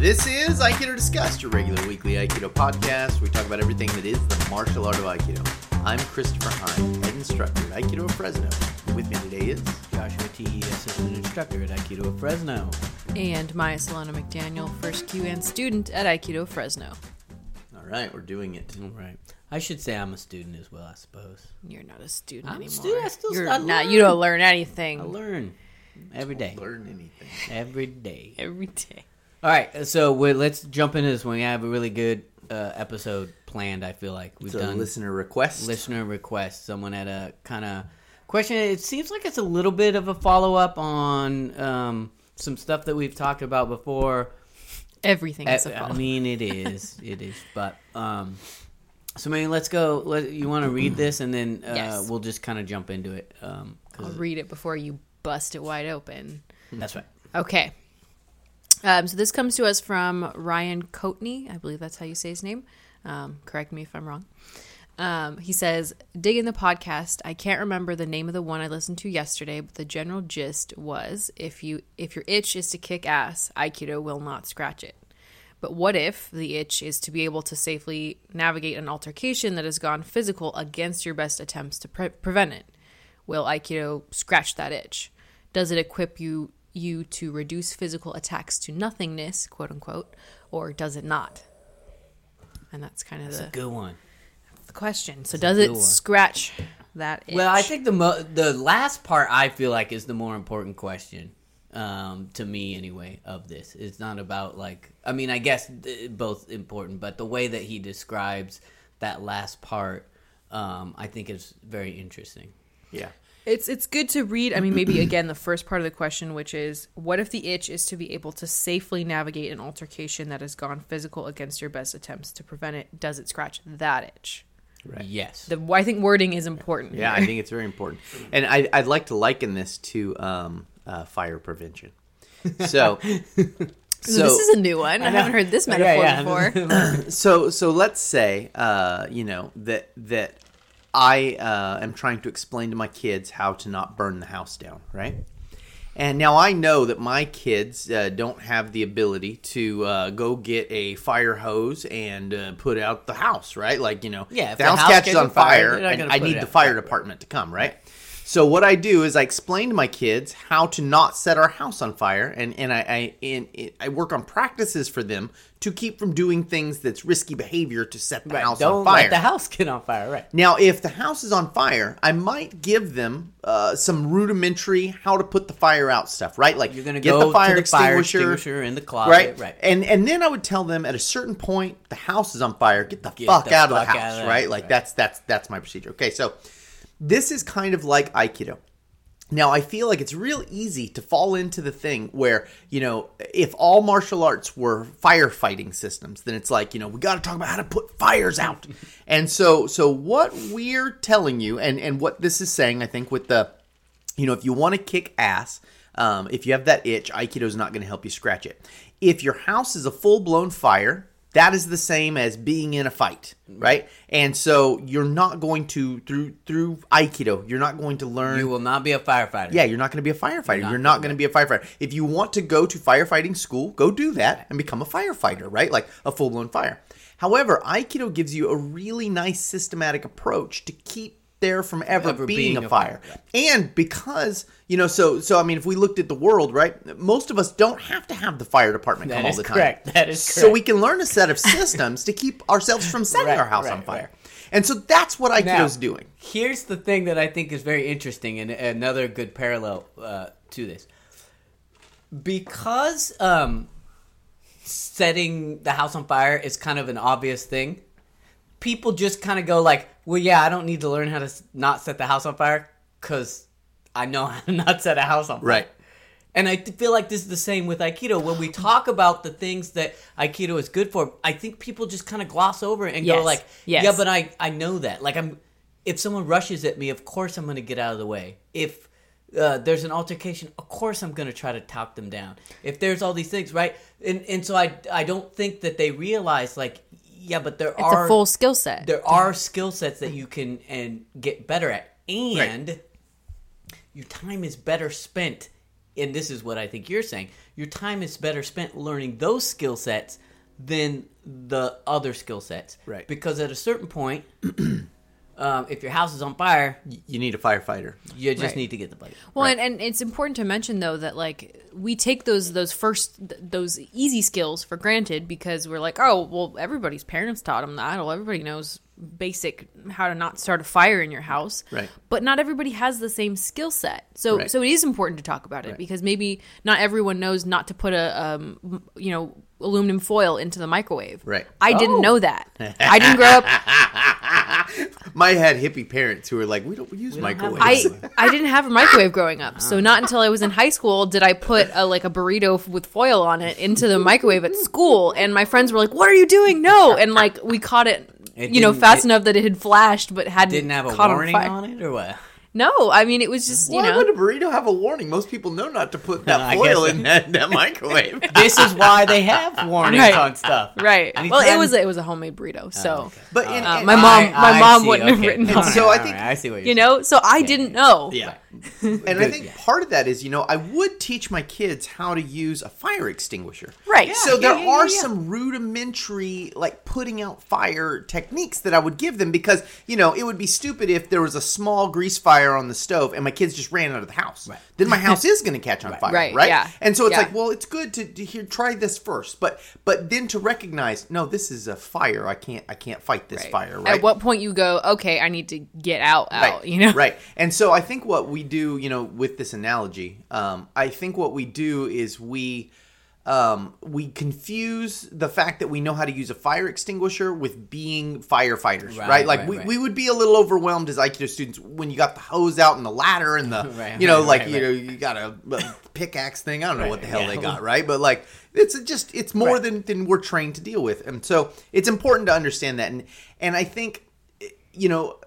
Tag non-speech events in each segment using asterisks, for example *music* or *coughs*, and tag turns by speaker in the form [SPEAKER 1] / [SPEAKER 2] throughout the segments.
[SPEAKER 1] This is Aikido Discussed, your regular weekly Aikido podcast. We talk about everything that is the martial art of Aikido. I'm Christopher Hein, head instructor at Aikido of Fresno. With me today is
[SPEAKER 2] Joshua T. assistant instructor at Aikido of Fresno.
[SPEAKER 3] And Maya Solana McDaniel, first QN student at Aikido Fresno.
[SPEAKER 1] All right, we're doing it.
[SPEAKER 2] All right. I should say I'm a student as well, I suppose.
[SPEAKER 3] You're not a student
[SPEAKER 2] I'm a
[SPEAKER 3] anymore.
[SPEAKER 2] student, I still-
[SPEAKER 3] You're
[SPEAKER 2] I
[SPEAKER 3] not. You don't learn anything
[SPEAKER 2] I learn every day.
[SPEAKER 1] Learn anything.
[SPEAKER 2] Every day.
[SPEAKER 3] every day.
[SPEAKER 2] All right, so we let's jump into this one. We have a really good uh, episode planned. I feel like we've
[SPEAKER 1] It's a
[SPEAKER 2] done
[SPEAKER 1] listener request.
[SPEAKER 2] listener request. Someone had a kind of question. It seems like it's a little bit of a follow up on um, some stuff that we've talked about before.
[SPEAKER 3] Everything is a
[SPEAKER 2] I, I
[SPEAKER 3] follow.
[SPEAKER 2] mean, it is, *laughs* it is. But um, so maybe let's go. Let, you want to read this, and then uh,
[SPEAKER 3] Yes.
[SPEAKER 2] we'll just kind of jump into it. Um, 'cause
[SPEAKER 3] I'll read it before you bust it wide open.
[SPEAKER 2] that's right.
[SPEAKER 3] Okay. Um, so this comes to us from Ryan Coatney. I believe that's how you say his name. Um, correct me if I'm wrong. Um, he says, "Digging the podcast. I can't remember the name of the one I listened to yesterday, but the general gist was if you if your itch is to kick ass, Aikido will not scratch it. But what if the itch is to be able to safely navigate an altercation that has gone physical against your best attempts to pre- prevent it? Will Aikido scratch that itch? Does it equip you you to reduce physical attacks to nothingness, quote unquote, or does it not? And that's kind of
[SPEAKER 2] That's a
[SPEAKER 3] the,
[SPEAKER 2] good one.
[SPEAKER 3] the question. So
[SPEAKER 2] a
[SPEAKER 3] does it
[SPEAKER 2] one.
[SPEAKER 3] scratch that itch?
[SPEAKER 2] Well, I think the mo- the last part I feel like is the more important question um, to me anyway of this. It's not about like I mean I guess th- both important, but the way that he describes that last part, um, I think is very interesting.
[SPEAKER 1] Yeah.
[SPEAKER 3] It's it's good to read. I mean, maybe *clears throat* again the first part of the question, which is, what if the itch is to be able to safely navigate an altercation that has gone physical against your best attempts to prevent it? Does it scratch that itch?
[SPEAKER 1] Right.
[SPEAKER 2] Yes.
[SPEAKER 3] The I think wording is important.
[SPEAKER 1] Yeah, I think it's very important. And I, I'd like to liken this to um, uh, fire prevention. So, *laughs* so
[SPEAKER 3] this is a new one. I, haven't heard this metaphor before. *clears throat*
[SPEAKER 1] so so let's say uh, you know that that I uh, am trying to explain to my kids how to not burn the house down, right? And now I know that my kids uh, don't have the ability to uh, go get a fire hose and uh, put out the house, right? Like you know,
[SPEAKER 2] Yeah, if
[SPEAKER 1] the house
[SPEAKER 2] house
[SPEAKER 1] catches on
[SPEAKER 2] fire,
[SPEAKER 1] fire,
[SPEAKER 2] they're
[SPEAKER 1] I,
[SPEAKER 2] gonna
[SPEAKER 1] I
[SPEAKER 2] put
[SPEAKER 1] need the fire department to come, right? So what I do is I explain to my kids how to not set our house on fire, and and I I, and I work on practices for them to keep from doing things that's risky behavior to set the
[SPEAKER 2] Right,
[SPEAKER 1] house
[SPEAKER 2] Don't
[SPEAKER 1] on fire.
[SPEAKER 2] let the house get on fire. Right.
[SPEAKER 1] Now, if the house is on fire, I might give them uh, some rudimentary how to put the fire out stuff, right? Like
[SPEAKER 2] You're gonna
[SPEAKER 1] get
[SPEAKER 2] go
[SPEAKER 1] the fire
[SPEAKER 2] to the fire
[SPEAKER 1] extinguisher,
[SPEAKER 2] extinguisher in the closet.
[SPEAKER 1] right?
[SPEAKER 2] Right.
[SPEAKER 1] And and then I would tell them at a certain point the house is on fire. Get the
[SPEAKER 2] Get
[SPEAKER 1] fuck
[SPEAKER 2] the
[SPEAKER 1] out of the
[SPEAKER 2] fuck out
[SPEAKER 1] house,
[SPEAKER 2] of the
[SPEAKER 1] right? Like
[SPEAKER 2] right.
[SPEAKER 1] that's that's that's my procedure. Okay, so this is kind of like Aikido. Now, I feel like it's real easy to fall into the thing where, you know, if all martial arts were firefighting systems, then it's like, you know, we got to talk about how to put fires out. *laughs* and so so what we're telling you and and what this is saying, I think with the you know, if you want to kick ass, um, if you have that itch, Aikido is not going to help you scratch it. If your house is a full blown fire, that is the same as being in a fight, right? And so you're not going to through through Aikido, you're not going to learn.
[SPEAKER 2] You will not be a firefighter.
[SPEAKER 1] yeah, you're not going to be a firefighter. You're not going to be a firefighter. If you want to go to firefighting school, go do that and become a firefighter, right? Like a full blown fire. However, Aikido gives you a really nice systematic approach to keep there from ever,
[SPEAKER 2] Ever
[SPEAKER 1] being,
[SPEAKER 2] being
[SPEAKER 1] a
[SPEAKER 2] a
[SPEAKER 1] fire.
[SPEAKER 2] fire,
[SPEAKER 1] And because, you know, so so I mean if we looked at the world, right? Most of us don't have to have the fire department
[SPEAKER 2] That
[SPEAKER 1] come all the time.
[SPEAKER 2] correct. That is correct.
[SPEAKER 1] So we can learn a set of systems to keep ourselves from setting
[SPEAKER 2] Right,
[SPEAKER 1] our house on fire.
[SPEAKER 2] right.
[SPEAKER 1] And so that's what Aikido's
[SPEAKER 2] Now,
[SPEAKER 1] doing.
[SPEAKER 2] Here's the thing that I think is very interesting and another good parallel uh, to this. Because um, setting the house on fire is kind of an obvious thing, people just kind of go like, well, yeah, I don't need to learn how to not set the house on fire because I know *laughs* how to not set a house on fire.
[SPEAKER 1] Right.
[SPEAKER 2] And I feel like this is the same with Aikido. When we talk about the things that Aikido is good for, I think people just kind of gloss over it and go like,
[SPEAKER 3] Yes.
[SPEAKER 2] "Yeah, but I I know that." Like I'm, if someone rushes at me, of course I'm going to get out of the way. If uh, there's an altercation, of course I'm going to try to talk them down. If there's all these things, right? And and so I I don't think that they realize like, yeah, but there
[SPEAKER 3] It's
[SPEAKER 2] are
[SPEAKER 3] a full skill set.
[SPEAKER 2] there are skill sets that you can and get better at and your time is better spent and this is what i think you're saying your time is better spent learning those skill sets than the other skill sets.
[SPEAKER 1] Right.
[SPEAKER 2] Because at a certain point, *clears throat* um, if your house is on fire,
[SPEAKER 1] You need a firefighter.
[SPEAKER 2] you just
[SPEAKER 3] Right.
[SPEAKER 2] need to get the blade.
[SPEAKER 3] Well, and, and it's important to mention though that like we take those those first th- those easy skills for granted because we're like, oh, well, everybody's parents taught them that. Well, everybody knows basic how to not start a fire in your house.
[SPEAKER 1] Right.
[SPEAKER 3] But not everybody has the same skill set. So
[SPEAKER 1] Right.
[SPEAKER 3] so it is important to talk about it
[SPEAKER 1] Right.
[SPEAKER 3] because maybe not everyone knows not to put a um you know aluminum foil into the microwave.
[SPEAKER 1] Right.
[SPEAKER 3] I
[SPEAKER 2] Oh.
[SPEAKER 3] didn't know that. I didn't grow up *laughs*
[SPEAKER 1] My had hippie parents who were like, "We don't use
[SPEAKER 2] don't have
[SPEAKER 1] microwaves."
[SPEAKER 3] I *laughs* I didn't have a microwave growing up, so not until I was in high school did I put a, like a burrito with foil on it into the microwave at school. And my friends were like, "What are you doing? No!" And like we caught it,
[SPEAKER 2] It
[SPEAKER 3] you know, fast
[SPEAKER 2] it-
[SPEAKER 3] enough that it had flashed, but hadn't
[SPEAKER 2] Didn't have a
[SPEAKER 3] caught
[SPEAKER 2] warning
[SPEAKER 3] on, fire.
[SPEAKER 2] on it or what?
[SPEAKER 3] No, I mean it was just you
[SPEAKER 1] Why
[SPEAKER 3] know.
[SPEAKER 1] would a burrito have a warning? Most people know not to put that *laughs*
[SPEAKER 2] I
[SPEAKER 1] foil in that, that microwave. *laughs*
[SPEAKER 2] This is why they have *laughs* warnings
[SPEAKER 3] Right.
[SPEAKER 2] on stuff.
[SPEAKER 3] Right. Well, it
[SPEAKER 2] Anytime-
[SPEAKER 3] was it was a homemade burrito, so
[SPEAKER 2] Oh, okay.
[SPEAKER 1] But in,
[SPEAKER 3] Uh,
[SPEAKER 1] in-
[SPEAKER 3] my mom-
[SPEAKER 2] I-
[SPEAKER 3] my
[SPEAKER 2] I
[SPEAKER 3] mom
[SPEAKER 2] see,
[SPEAKER 3] wouldn't have
[SPEAKER 2] okay.
[SPEAKER 3] written
[SPEAKER 1] And
[SPEAKER 3] on
[SPEAKER 1] so
[SPEAKER 2] All
[SPEAKER 1] I think-
[SPEAKER 2] all right, I see what you're
[SPEAKER 3] you know, so I didn't know.
[SPEAKER 1] Yeah. *laughs* and I think
[SPEAKER 2] yeah.
[SPEAKER 1] part of that is, you know, I would teach my kids how to use a fire extinguisher.
[SPEAKER 3] Right.
[SPEAKER 1] So
[SPEAKER 2] Yeah,
[SPEAKER 1] there
[SPEAKER 2] yeah, yeah,
[SPEAKER 1] are
[SPEAKER 2] yeah.
[SPEAKER 1] some rudimentary, like putting out fire techniques that I would give them because, you know, it would be stupid if there was a small grease fire on the stove and my kids just ran out of the house.
[SPEAKER 2] Right.
[SPEAKER 1] Then my house *laughs* is going to catch on fire.
[SPEAKER 3] Right,
[SPEAKER 1] Right.
[SPEAKER 3] yeah.
[SPEAKER 1] And so it's
[SPEAKER 3] Yeah.
[SPEAKER 1] like, well, it's good to, to hear, try this first, but but then to recognize, no, this is a fire. I can't I can't fight this
[SPEAKER 3] Right.
[SPEAKER 1] fire. Right.
[SPEAKER 3] At what point you go, okay, I need to get out, out,
[SPEAKER 1] right,
[SPEAKER 3] you know?
[SPEAKER 1] right and so i think what we do you know with this analogy um, i think what we do is we um, we confuse the fact that we know how to use a fire extinguisher with being firefighters right,
[SPEAKER 2] Right,
[SPEAKER 1] like
[SPEAKER 2] right,
[SPEAKER 1] we,
[SPEAKER 2] right.
[SPEAKER 1] we would be a little overwhelmed as aikido students when you got the hose out and the ladder and the *laughs* you know like you know you got a, a pickaxe thing. I don't know what the hell
[SPEAKER 2] yeah.
[SPEAKER 1] they got right? But like it's just it's more than than we're trained to deal with. And so it's important to understand that. And and i think you know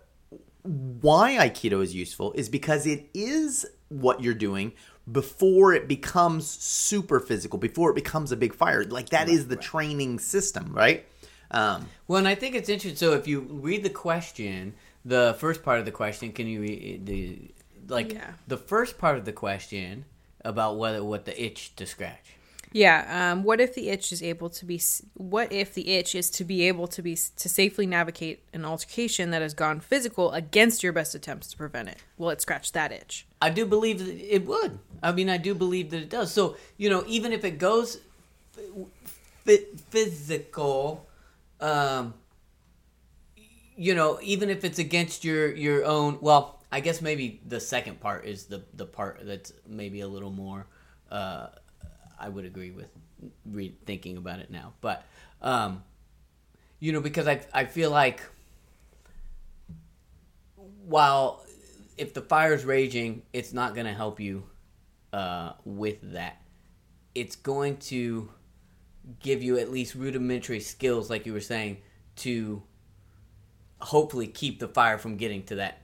[SPEAKER 1] why aikido is useful is because it is what you're doing before it becomes super physical before it becomes a big fire like that is the training system right um,
[SPEAKER 2] Well, and I think it's interesting. So if you read the question, the first part of the question, can you read the like
[SPEAKER 3] Yeah.
[SPEAKER 2] the first part of the question about whether what the itch to scratch?
[SPEAKER 4] Yeah. Um, what if the itch is able to be? What if the itch is to be able to be to safely navigate an altercation that has gone physical against your best attempts to prevent it? Will it scratch that itch?
[SPEAKER 2] I do believe that it would. I mean, I do believe that it does. So you know, even if it goes physical, um, you know, even if it's against your your own. Well, I guess maybe the second part is the the part that's maybe a little more. Uh, I would agree with re- thinking about it now, but um, you know, because I I feel like while if the fire's raging, it's not going to help you uh, with that. It's going to give you at least rudimentary skills, like you were saying, to hopefully keep the fire from getting to that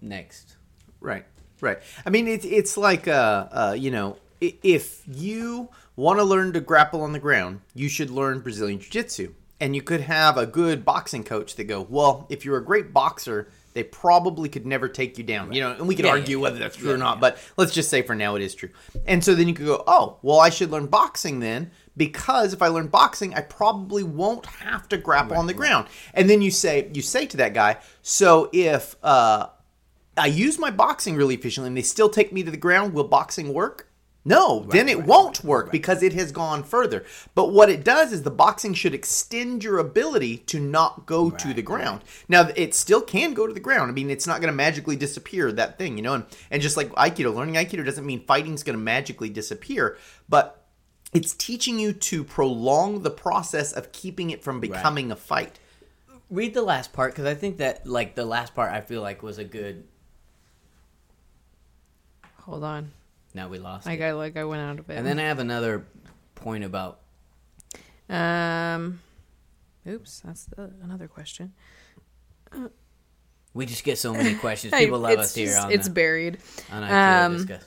[SPEAKER 2] next.
[SPEAKER 1] Right, right. I mean, it's it's like uh, uh, you know, if you want to learn to grapple on the ground, you should learn Brazilian Jiu-Jitsu. And you could have a good boxing coach that go, well, if you're a great boxer, they probably could never take you down. You know, and we could
[SPEAKER 2] Yeah,
[SPEAKER 1] argue
[SPEAKER 2] yeah,
[SPEAKER 1] whether that's true
[SPEAKER 2] yeah,
[SPEAKER 1] or not, but let's just say for now it is true. And so then you could go, oh, well, I should learn boxing then because if I learn boxing, I probably won't have to grapple on the ground. And then you say you say to that guy, so if uh, I use my boxing really efficiently and they still take me to the ground, will boxing work? No, then it won't work because it has gone further. But what it does is the boxing should extend your ability to not go to the ground. Now, it still can go to the ground. I mean, it's not going to magically disappear, that thing, you know? And, and just like Aikido, learning Aikido doesn't mean fighting's going to magically disappear, but it's teaching you to prolong the process of keeping it from becoming a fight.
[SPEAKER 2] Read the last part because I think that like the last part I feel like was a good.
[SPEAKER 3] Hold on.
[SPEAKER 2] Now we lost.
[SPEAKER 3] I
[SPEAKER 2] it.
[SPEAKER 3] got like I went out of it.
[SPEAKER 2] And then I have another point about
[SPEAKER 3] um oops, that's the, another question.
[SPEAKER 2] we just get so many *laughs* questions. People love us here
[SPEAKER 3] just-
[SPEAKER 2] on
[SPEAKER 3] it's
[SPEAKER 2] the,
[SPEAKER 3] buried.
[SPEAKER 2] on
[SPEAKER 3] um,
[SPEAKER 2] discuss.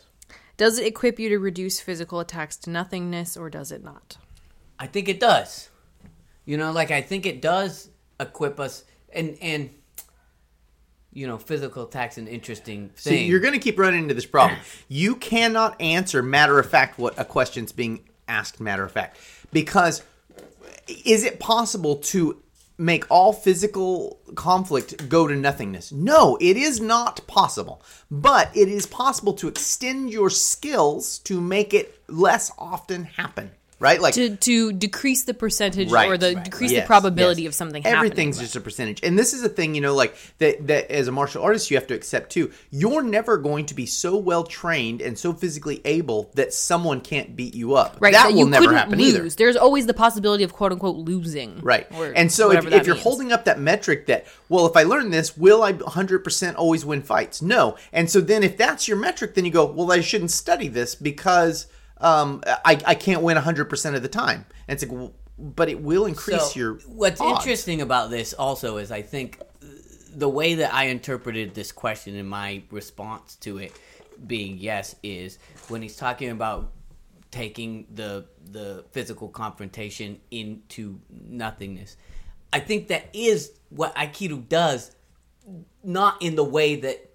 [SPEAKER 3] Does it equip you to reduce physical attacks to nothingness or does it not?
[SPEAKER 2] I think it does. You know, like I think it does equip us, and and you know, physical attacks an interesting
[SPEAKER 1] So
[SPEAKER 2] thing.
[SPEAKER 1] you're going to keep running into this problem. You cannot answer matter of fact what a question's being asked matter of fact because is it possible to make all physical conflict go to nothingness? No, it is not possible. But it is possible to extend your skills to make it less often happen. Right? Like
[SPEAKER 3] to to decrease the percentage
[SPEAKER 1] Right,
[SPEAKER 3] or the
[SPEAKER 1] right,
[SPEAKER 3] decrease
[SPEAKER 1] Yes,
[SPEAKER 3] the probability
[SPEAKER 1] yes.
[SPEAKER 3] of something happening.
[SPEAKER 1] Everything's
[SPEAKER 3] happening.
[SPEAKER 1] just a percentage, and this is a thing you know, like that. That as a martial artist, you have to accept too. You're never going to be so well trained and so physically able that someone can't beat you up.
[SPEAKER 3] right,
[SPEAKER 1] that
[SPEAKER 3] that
[SPEAKER 1] will never happen
[SPEAKER 3] lose.
[SPEAKER 1] either.
[SPEAKER 3] There's always the possibility of quote unquote losing.
[SPEAKER 1] Right.
[SPEAKER 3] or
[SPEAKER 1] And so if, if you're
[SPEAKER 3] means.
[SPEAKER 1] holding up that metric that, well, if I learn this, will I 100% always win fights? No. And so then if that's your metric, then you go, well, I shouldn't study this because um, I, I can't win 100% of the time. And it's like, but it will increase
[SPEAKER 2] So,
[SPEAKER 1] your.
[SPEAKER 2] what's
[SPEAKER 1] odds.
[SPEAKER 2] interesting about this also is I think the way that I interpreted this question and my response to it being yes is when he's talking about taking the the physical confrontation into nothingness. I think that is what Aikido does, not in the way that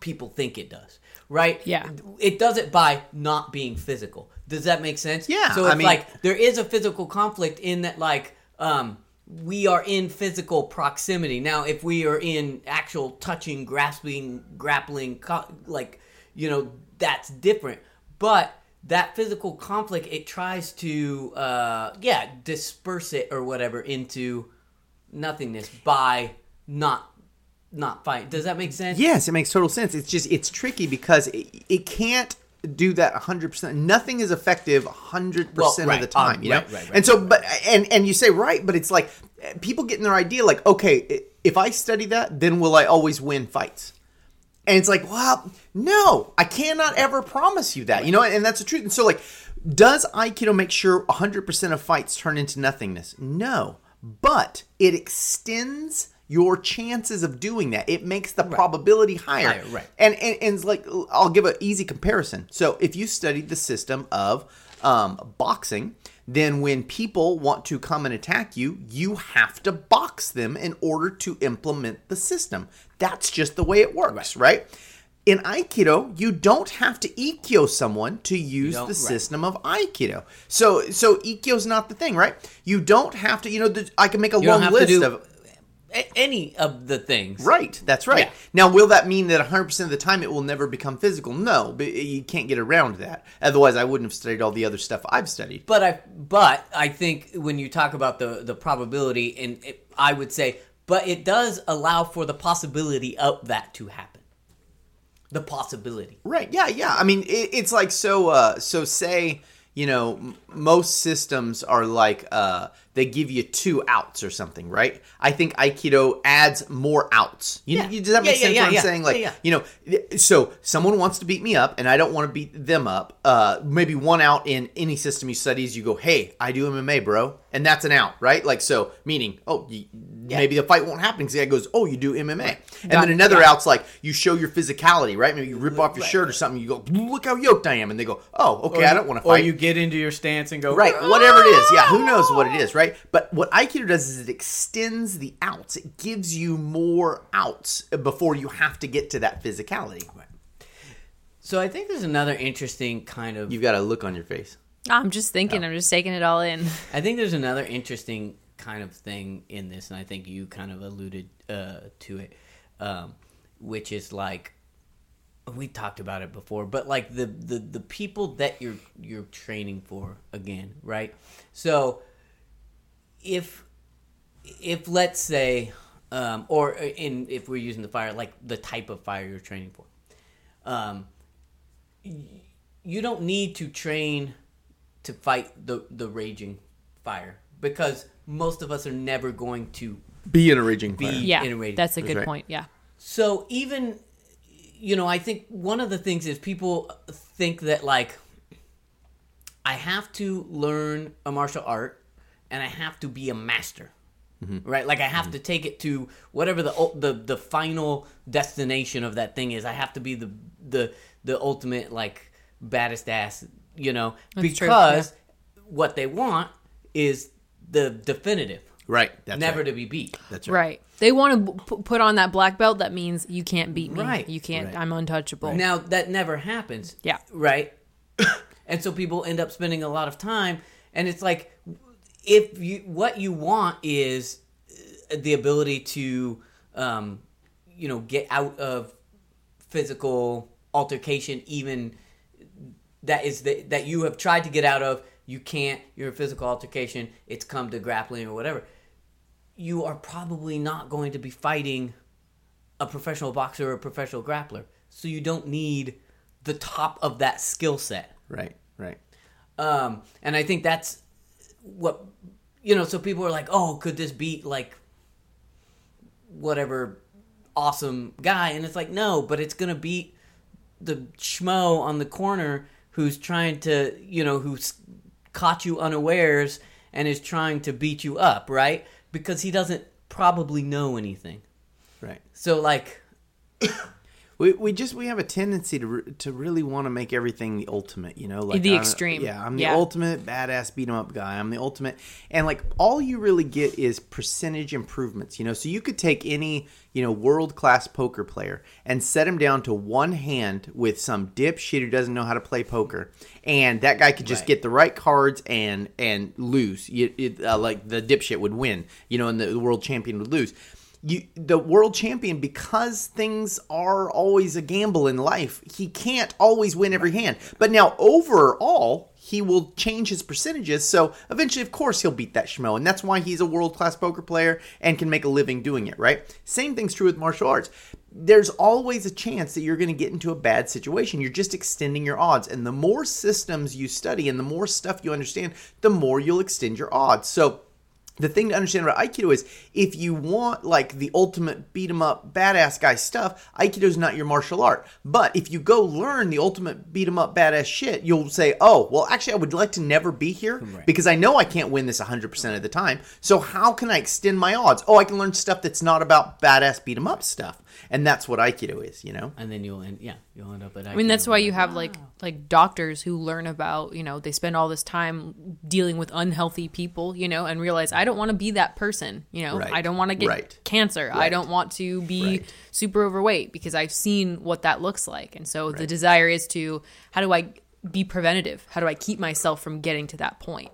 [SPEAKER 2] people think it does. Right?
[SPEAKER 3] Yeah.
[SPEAKER 2] It does it by not being physical. Does that make sense?
[SPEAKER 1] Yeah,
[SPEAKER 2] So
[SPEAKER 1] I
[SPEAKER 2] it's
[SPEAKER 1] mean-
[SPEAKER 2] like there is a physical conflict in that like um we are in physical proximity now if we are in actual touching grasping grappling co- like you know that's different but that physical conflict it tries to uh yeah disperse it or whatever into nothingness by not not fight does that make sense
[SPEAKER 1] Yes, it makes total sense. It's just, it's tricky because it, it can't do that 100%. Nothing is effective 100%
[SPEAKER 2] Well,
[SPEAKER 1] of the time,
[SPEAKER 2] um,
[SPEAKER 1] you know?
[SPEAKER 2] right, right, right,
[SPEAKER 1] and so, but, and, and you say right, but it's like people getting their idea like, okay, if I study that, then will I always win fights? And it's like, well, no, I cannot ever promise you that, you know, and that's the truth. And so, like, does Aikido make sure 100% of fights turn into nothingness? No, but it extends your chances of doing that. It makes the probability higher.
[SPEAKER 2] Higher, right.
[SPEAKER 1] And, and, and it's like, I'll give an easy comparison. So, if you studied the system of um, boxing, then when people want to come and attack you, you have to box them in order to implement the system. That's just the way it works, right? In Aikido, you don't have to Ikkyo someone to use the
[SPEAKER 2] right.
[SPEAKER 1] system of Aikido. So, so Ikkyo's not the thing, right? You don't have to. You know, the, I can make a
[SPEAKER 2] you
[SPEAKER 1] long list
[SPEAKER 2] do
[SPEAKER 1] of
[SPEAKER 2] a- any of the things
[SPEAKER 1] Right, that's right.
[SPEAKER 2] Yeah.
[SPEAKER 1] Now, will that mean that 100% of the time it will never become physical? No, but you can't get around that. Otherwise, I wouldn't have studied all the other stuff I've studied.
[SPEAKER 2] But I but I think when you talk about the the probability, and it, I would say, but it does allow for the possibility of that to happen. The possibility.
[SPEAKER 1] Right, yeah, yeah. I mean, it, it's like so, uh, so say, you know, m- most systems are like, uh, they give you two outs or something, right? I think Aikido adds more outs. You,
[SPEAKER 2] Yeah.
[SPEAKER 1] you- does that make
[SPEAKER 2] Yeah,
[SPEAKER 1] sense
[SPEAKER 2] yeah,
[SPEAKER 1] what I'm saying? Like, you know, so someone wants to beat me up and I don't want to beat them up. Uh, maybe one out in any system you study is you go, hey, I do MMA, bro. And that's an out, right? Like, so meaning, oh, you, maybe the fight won't happen because the guy goes, oh, you do MMA. And then another out's like, you show your physicality, right? Maybe you rip off your shirt or something. You go, look how yoked I am. And they go, oh, okay, I don't want to
[SPEAKER 5] Or
[SPEAKER 1] fight.
[SPEAKER 5] you get into your stance and go
[SPEAKER 1] Right, whatever it is. Yeah, who knows what it is, right? But what Aikido does is it extends the outs. It gives you more outs before you have to get to that physicality.
[SPEAKER 2] So I think there's another interesting kind of.
[SPEAKER 1] You've got a look on your face.
[SPEAKER 3] I'm just thinking. I'm just taking it all in. *laughs*
[SPEAKER 2] I think there's another interesting kind of thing in this, and I think you kind of alluded uh, to it, um, which is like we talked about it before, but like the, the the people that you're you're training for again, right? So if if let's say, um, or in if we're using the fire, like the type of fire you're training for, um, you don't need to train to fight the the raging fire because most of us are never going to
[SPEAKER 1] Be in a raging
[SPEAKER 2] be
[SPEAKER 1] fire.
[SPEAKER 3] Yeah,
[SPEAKER 2] in a raging.
[SPEAKER 3] that's a good
[SPEAKER 1] right.
[SPEAKER 3] point. Yeah.
[SPEAKER 2] So even you know, I think one of the things is people think that like I have to learn a martial art and I have to be a master. Mm-hmm. Right? Like I have mm-hmm. to take it to whatever the the the final destination of that thing is. I have to be the the the ultimate like baddest ass, you know,
[SPEAKER 3] That's true,
[SPEAKER 2] because what they want is the definitive,
[SPEAKER 1] Right. That's
[SPEAKER 2] never
[SPEAKER 1] right.
[SPEAKER 2] to be beat.
[SPEAKER 1] That's
[SPEAKER 3] Right. They want to p- put on that black belt. That means you can't beat me.
[SPEAKER 2] Right.
[SPEAKER 3] You can't.
[SPEAKER 1] Right.
[SPEAKER 3] I'm untouchable.
[SPEAKER 2] Now that never happens.
[SPEAKER 3] Yeah.
[SPEAKER 2] Right. *coughs* and so people end up spending a lot of time. And it's like, if you what you want is uh, the ability to, um, you know, get out of physical altercation, even that is the, that you have tried to get out of. You can't. You're a physical altercation. It's come to grappling or whatever. You are probably not going to be fighting a professional boxer or a professional grappler. So you don't need the top of that skill set.
[SPEAKER 1] Right, right.
[SPEAKER 2] Um, and I think that's what you know. So people are like, "Oh, could this beat like whatever awesome guy?" And it's like, no, but it's gonna beat the schmo on the corner who's trying to, you know, who's caught you unawares and is trying to beat you up, right? Because he doesn't probably know anything.
[SPEAKER 1] Right.
[SPEAKER 2] So like,
[SPEAKER 1] We, we just we have a tendency to re- to really want to make everything the ultimate, you know, like
[SPEAKER 3] The
[SPEAKER 1] I'm-
[SPEAKER 3] extreme.
[SPEAKER 1] Yeah, I'm the
[SPEAKER 3] Yeah.
[SPEAKER 1] ultimate badass beat 'em up guy. I'm the ultimate, and like all you really get is percentage improvements, you know. So you could take any you know world class poker player and set him down to one hand with some dipshit who doesn't know how to play poker, and that guy could just
[SPEAKER 2] Right.
[SPEAKER 1] get the right cards and and lose. You, it, uh, like the dipshit would win, you know, and the, the world champion would lose you the world champion because things are always a gamble in life he can't always win every hand. But now overall he will change his percentages so eventually of course he'll beat that schmo and that's why he's a world-class poker player and can make a living doing it right? Same thing's true with martial arts. There's always a chance that you're going to get into a bad situation. You're just extending your odds and the more systems you study and the more stuff you understand the more you'll extend your odds. So the thing to understand about aikido is if you want like the ultimate beat 'em up badass guy stuff aikido is not your martial art. But if you go learn the ultimate beat 'em up badass shit you'll say oh well actually i would like to never be here because i know i can't win this 100% of the time. So how can i extend my odds? Oh i can learn stuff that's not about badass beat 'em up stuff. And that's what aikido is you know?
[SPEAKER 2] And then you'll end, yeah, you'll end up at.
[SPEAKER 3] I mean, that's why you have like like doctors who learn about you know they spend all this time dealing with unhealthy people, you know, and realize I don't want to be that person, you know,
[SPEAKER 1] Right.
[SPEAKER 3] I don't want to get
[SPEAKER 1] Right.
[SPEAKER 3] cancer, I don't want to be
[SPEAKER 1] Right.
[SPEAKER 3] super overweight because I've seen what that looks like, and so the desire is to how do I be preventative? How do I keep myself from getting to that point?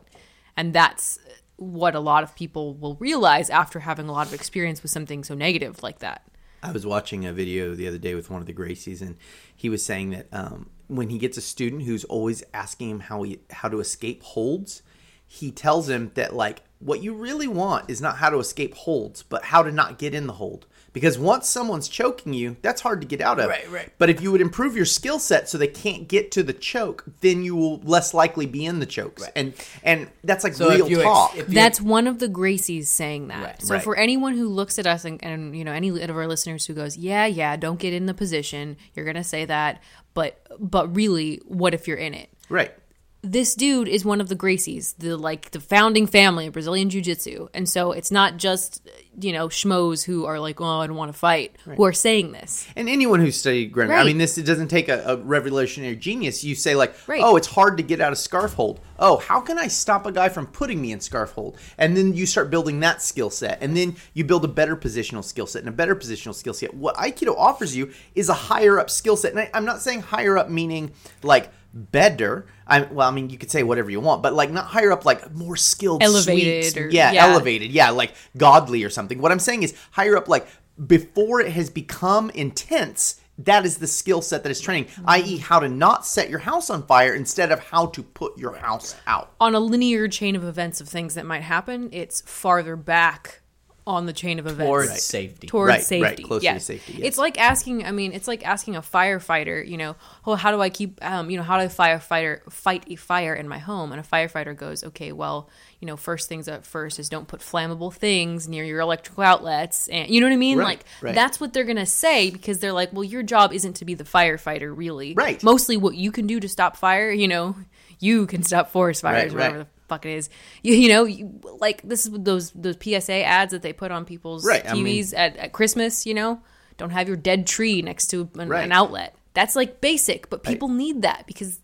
[SPEAKER 3] And that's what a lot of people will realize after having a lot of experience with something so negative like that.
[SPEAKER 1] I was watching a video the other day with one of the Gracies, and he was saying that um, when he gets a student who's always asking him how he how to escape holds, he tells him that like what you really want is not how to escape holds, but how to not get in the hold. Because once someone's choking you, that's hard to get out of.
[SPEAKER 2] Right, right.
[SPEAKER 1] But if you would improve your skill set so they can't get to the choke, then you will less likely be in the chokes. And and that's like
[SPEAKER 2] So
[SPEAKER 1] real
[SPEAKER 2] if you ex-
[SPEAKER 1] talk.
[SPEAKER 3] That's one of the Gracies saying that.
[SPEAKER 2] Right.
[SPEAKER 3] so
[SPEAKER 1] Right.
[SPEAKER 3] for anyone who looks at us and, and you know any of our listeners who goes, yeah, yeah, don't get in the position. You're gonna say that, but but really, what if you're in it?
[SPEAKER 1] right.
[SPEAKER 3] This dude is one of the Gracies, the like the founding family of Brazilian Jiu Jitsu, and so it's not just you know schmoes who are like, oh, I don't want to fight, who are saying this.
[SPEAKER 1] And anyone who studied grammar, I mean, this it doesn't take a, a revolutionary genius. You say like,
[SPEAKER 3] Right.
[SPEAKER 1] oh, it's hard to get out of scarf hold. Oh, how can I stop a guy from putting me in scarf hold? And then you start building that skill set, and then you build a better positional skill set and a better positional skill set. What Aikido offers you is a higher up skill set, and I, I'm not saying higher up meaning like better. I well, I mean, you could say whatever you want, but like not higher up, like more skilled,
[SPEAKER 3] Elevated
[SPEAKER 1] sweet,
[SPEAKER 3] or-
[SPEAKER 1] yeah,
[SPEAKER 3] yeah.
[SPEAKER 1] elevated, yeah, like godly or something. What I'm saying is higher up, like before it has become intense. That is the skill set that is training, mm-hmm. i.e., how to not set your house on fire instead of how to put your house out.
[SPEAKER 3] On a linear chain of events of things that might happen, it's farther back on the chain of events.
[SPEAKER 2] towards safety.
[SPEAKER 3] towards
[SPEAKER 1] Right, right,
[SPEAKER 3] safety.
[SPEAKER 1] closer to safety, yes.
[SPEAKER 3] It's like asking. I mean, it's like asking a firefighter. You know, oh, how do I keep? Um, you know, how do a firefighter fight a fire in my home? And a firefighter goes, okay, well, you know, first things up first is don't put flammable things near your electrical outlets, and you know what I mean.
[SPEAKER 1] Right,
[SPEAKER 3] like
[SPEAKER 1] right.
[SPEAKER 3] that's what they're gonna say because they're like, well, your job isn't to be the firefighter, really.
[SPEAKER 1] Right.
[SPEAKER 3] Mostly, what you can do to stop fire, you know, you can stop forest fires,
[SPEAKER 1] Right,
[SPEAKER 3] whatever
[SPEAKER 1] right.
[SPEAKER 3] Fuck it is. You, you know, you, like this is those those PSA ads that they put on people's
[SPEAKER 1] Right, I mean-
[SPEAKER 3] TVs at, at Christmas. You know, don't have your dead tree next to an,
[SPEAKER 1] Right.
[SPEAKER 3] an outlet. That's like basic, but people need that because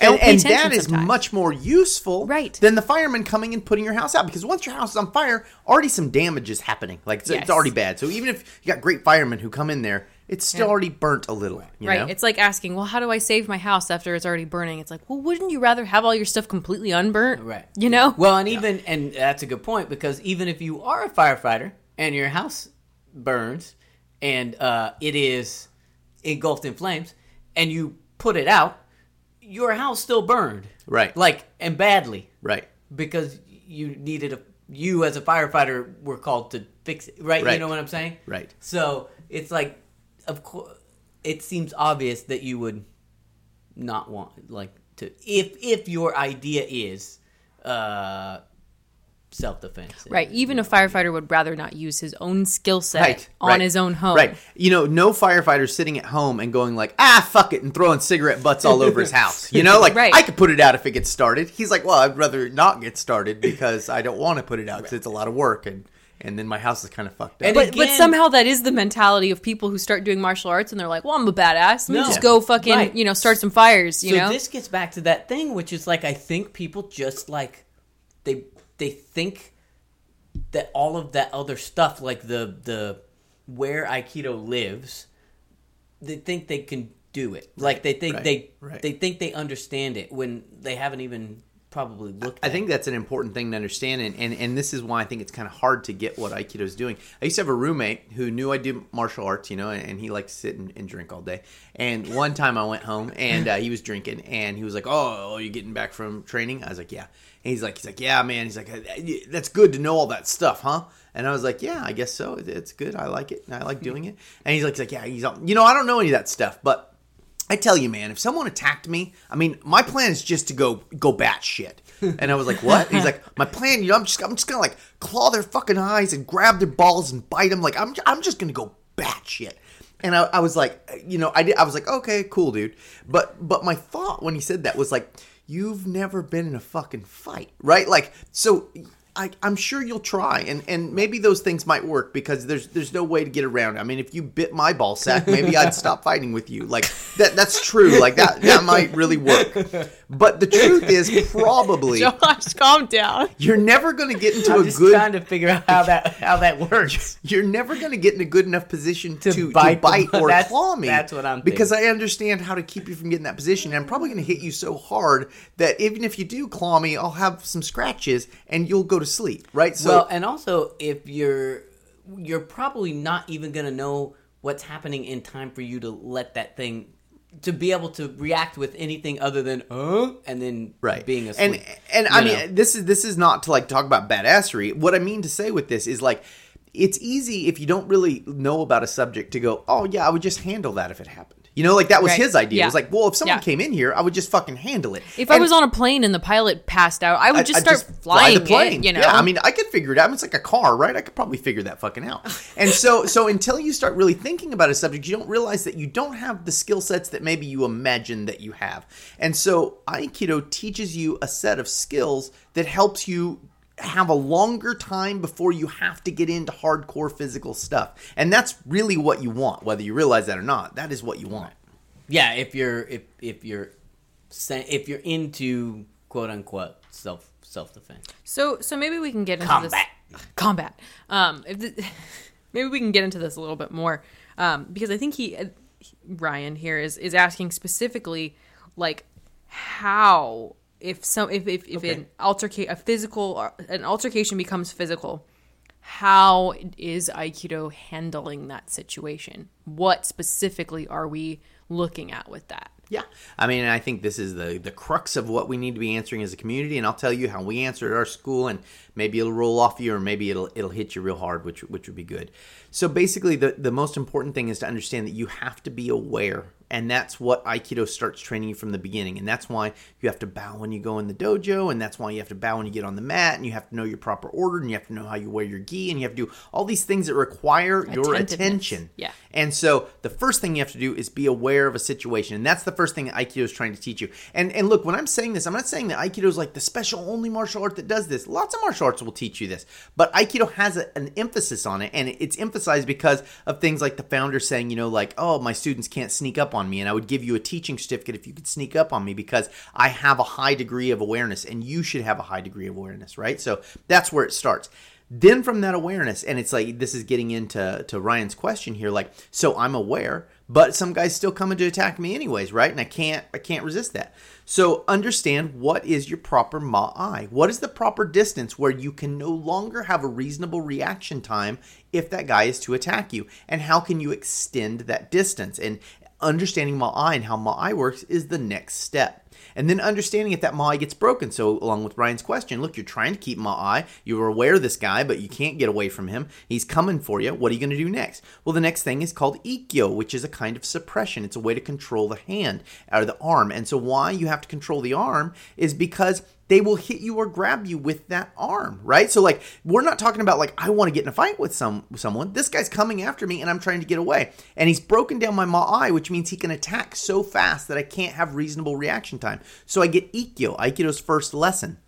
[SPEAKER 1] And, and that is
[SPEAKER 3] sometimes.
[SPEAKER 1] much more useful
[SPEAKER 3] Right.
[SPEAKER 1] than the fireman coming and putting your house out. Because once your house is on fire, already some damage is happening. Like, it's,
[SPEAKER 3] Yes.
[SPEAKER 1] it's already bad. So even if you got great firemen who come in there it's still already burnt a little. you
[SPEAKER 3] right.
[SPEAKER 1] know?
[SPEAKER 3] It's like asking, well, how do I save my house after it's already burning? It's like, well, wouldn't you rather have all your stuff completely unburnt?
[SPEAKER 2] Right.
[SPEAKER 3] You know?
[SPEAKER 2] Well, and even and that's a good point because even if you are a firefighter and your house burns and uh, it is engulfed in flames and you put it out, your house still burned.
[SPEAKER 1] Right.
[SPEAKER 2] Like and badly
[SPEAKER 1] right.
[SPEAKER 2] because you needed a you as a firefighter were called to fix it. Right. You know what I'm saying?
[SPEAKER 1] Right.
[SPEAKER 2] So it's like, of course, it seems obvious that you would not want like to if if your idea is uh self defense.
[SPEAKER 3] Right. Even a firefighter would rather not use his own skill set
[SPEAKER 1] Right,
[SPEAKER 3] on
[SPEAKER 1] right,
[SPEAKER 3] his own home.
[SPEAKER 1] Right. You know, no firefighter sitting at home and going like, ah, fuck it, and throwing cigarette butts all over his *laughs* house. You know, like
[SPEAKER 3] Right.
[SPEAKER 1] I could put it out if it gets started. He's like, well, I'd rather not get started because I don't want to put it out because it's a lot of work and and then my house is kind of fucked up.
[SPEAKER 2] And
[SPEAKER 3] But, but somehow that is the mentality of people who start doing martial arts and they're like, well, I'm a badass. Let me
[SPEAKER 2] No.
[SPEAKER 3] just go fucking,
[SPEAKER 2] Right.
[SPEAKER 3] you know, start some fires, you
[SPEAKER 2] so
[SPEAKER 3] know?
[SPEAKER 2] this gets back to that thing, which is like I think people just like they they think that all of that other stuff, like the the where Aikido lives, they think they can do it. Like they think
[SPEAKER 1] right,
[SPEAKER 2] they
[SPEAKER 1] right.
[SPEAKER 2] they think they understand it when they haven't even probably looked.
[SPEAKER 1] I
[SPEAKER 2] at
[SPEAKER 1] think that's an important thing to understand, and, and, and this is why I think it's kind of hard to get what Aikido is doing. I used to have a roommate who knew I did martial arts, you know, and, and he liked to sit and, and drink all day. And one time I went home and uh, he was drinking, and he was like, "Oh, are you getting back from training?" I was like, "Yeah." And he's like, "He's like, yeah, man." He's like, "Uh, "That's good to know all that stuff, huh?" And I was like, "Yeah, I guess so. It's good. I like it. and I like doing it." And he's like, he's like "Yeah, he's all, you know, I don't know any of that stuff, but." I tell you, man, if someone attacked me, I mean, my plan is just to go go bat shit. And I was like, what? He's like, my plan, you know, I'm just I'm just gonna like claw their fucking eyes and grab their balls and bite them. Like I'm I'm just gonna go bat shit. And I, I was like, you know, I did. I was like, okay, cool, dude. But but my thought when he said that was like, you've never been in a fucking fight, right? Like, so I, I'm sure you'll try, and, and maybe those things might work because there's there's no way to get around. it. I mean, if you bit my ball sack, maybe I'd stop *laughs* fighting with you. Like that that's true. Like that that might really work. But the truth is, probably *laughs*
[SPEAKER 3] Josh, calm down.
[SPEAKER 1] you're never going to get into
[SPEAKER 2] I'm
[SPEAKER 1] a
[SPEAKER 2] just
[SPEAKER 1] good.
[SPEAKER 2] trying to figure out how that how that works. *laughs*
[SPEAKER 1] You're never going to get in a good enough position to, to
[SPEAKER 2] bite
[SPEAKER 1] bite, or
[SPEAKER 2] that's-
[SPEAKER 1] claw me.
[SPEAKER 2] that's what I'm
[SPEAKER 1] because I understand how to keep you from getting that position. And I'm probably going to hit you so hard that even if you do claw me, I'll have some scratches and you'll go to sleep. Right? So
[SPEAKER 2] well, and also if you're you're probably not even gonna know what's happening in time for you to let that thing to be able to react with anything other than uh and then
[SPEAKER 1] right
[SPEAKER 2] being asleep.
[SPEAKER 1] and and i
[SPEAKER 2] you
[SPEAKER 1] mean this is this is not to like talk about badassery what i mean to say with this is like it's easy if you don't really know about a subject to go oh yeah i would just handle that if it happened you know like that was
[SPEAKER 3] Right.
[SPEAKER 1] his idea it was like well if someone
[SPEAKER 3] Yeah.
[SPEAKER 1] came in here i would just fucking handle it
[SPEAKER 3] If I was on a plane and the pilot passed out, I would just
[SPEAKER 1] I'd
[SPEAKER 3] start
[SPEAKER 1] fly
[SPEAKER 3] flying it, you know?
[SPEAKER 1] Yeah, I mean, I could figure it out. I mean, it's like a car, right? I could probably figure that fucking out. *laughs* And so, so until you start really thinking about a subject, you don't realize that you don't have the skill sets that maybe you imagine that you have. And so, Aikido teaches you a set of skills that helps you have a longer time before you have to get into hardcore physical stuff. And that's really what you want, whether you realize that or not. That is what you want.
[SPEAKER 2] yeah, if you're if if you're if you're into quote unquote self self defense.
[SPEAKER 3] So, so maybe we can get into
[SPEAKER 2] Combat.
[SPEAKER 3] this combat. Um, if the, *laughs* maybe we can get into this a little bit more, um, because I think he, uh, Ryan here is is asking specifically, like how if some if if, if an altercation a physical an altercation becomes physical, how is Aikido handling that situation? What specifically are we looking at with that?
[SPEAKER 1] Yeah, I mean, I think this is the the crux of what we need to be answering as a community, and I'll tell you how we answer at our school, and maybe it'll roll off you, or maybe it'll it'll hit you real hard, which which would be good. So basically, the the most important thing is to understand that you have to be aware, and that's what Aikido starts training you from the beginning, and that's why you have to bow when you go in the dojo, and that's why you have to bow when you get on the mat, and you have to know your proper order, and you have to know how you wear your gi, and you have to do all these things that require your attention.
[SPEAKER 3] Yeah.
[SPEAKER 1] And so the first thing you have to do is be aware of a situation, and that's the first thing that Aikido is trying to teach you. And and look, when I'm saying this, I'm not saying that Aikido is like the special only martial art that does this. Lots of martial arts will teach you this, but Aikido has a, an emphasis on it, and it's emphasized because of things like the founder saying, you know, like, oh, my students can't sneak up on me, and I would give you a teaching certificate if you could sneak up on me because I have a high degree of awareness, and you should have a high degree of awareness, right? So that's where it starts Then from that awareness, and it's like this is getting into to Ryan's question here, like, so I'm aware, but some guys still coming to attack me anyways, right? And I can't I can't resist that. So understand what is your proper ma'ai. What is the proper distance where you can no longer have a reasonable reaction time if that guy is to attack you? And how can you extend that distance? And understanding ma'ai and how ma'ai works is the next step. And then understanding if that Ma'ai gets broken. So, along with Ryan's question, look, you're trying to keep Ma'ai. You're aware of this guy, but you can't get away from him. He's coming for you. What are you going to do next? Well, the next thing is called Ikkyo, which is a kind of suppression. It's a way to control the hand or the arm. And so, why you have to control the arm is because they will hit you or grab you with that arm, right? So like we're not talking about like I want to get in a fight with some someone. This guy's coming after me and I'm trying to get away. And he's broken down my ma'ai, which means he can attack so fast that I can't have reasonable reaction time. So I get Ikkyo, Aikido's first lesson.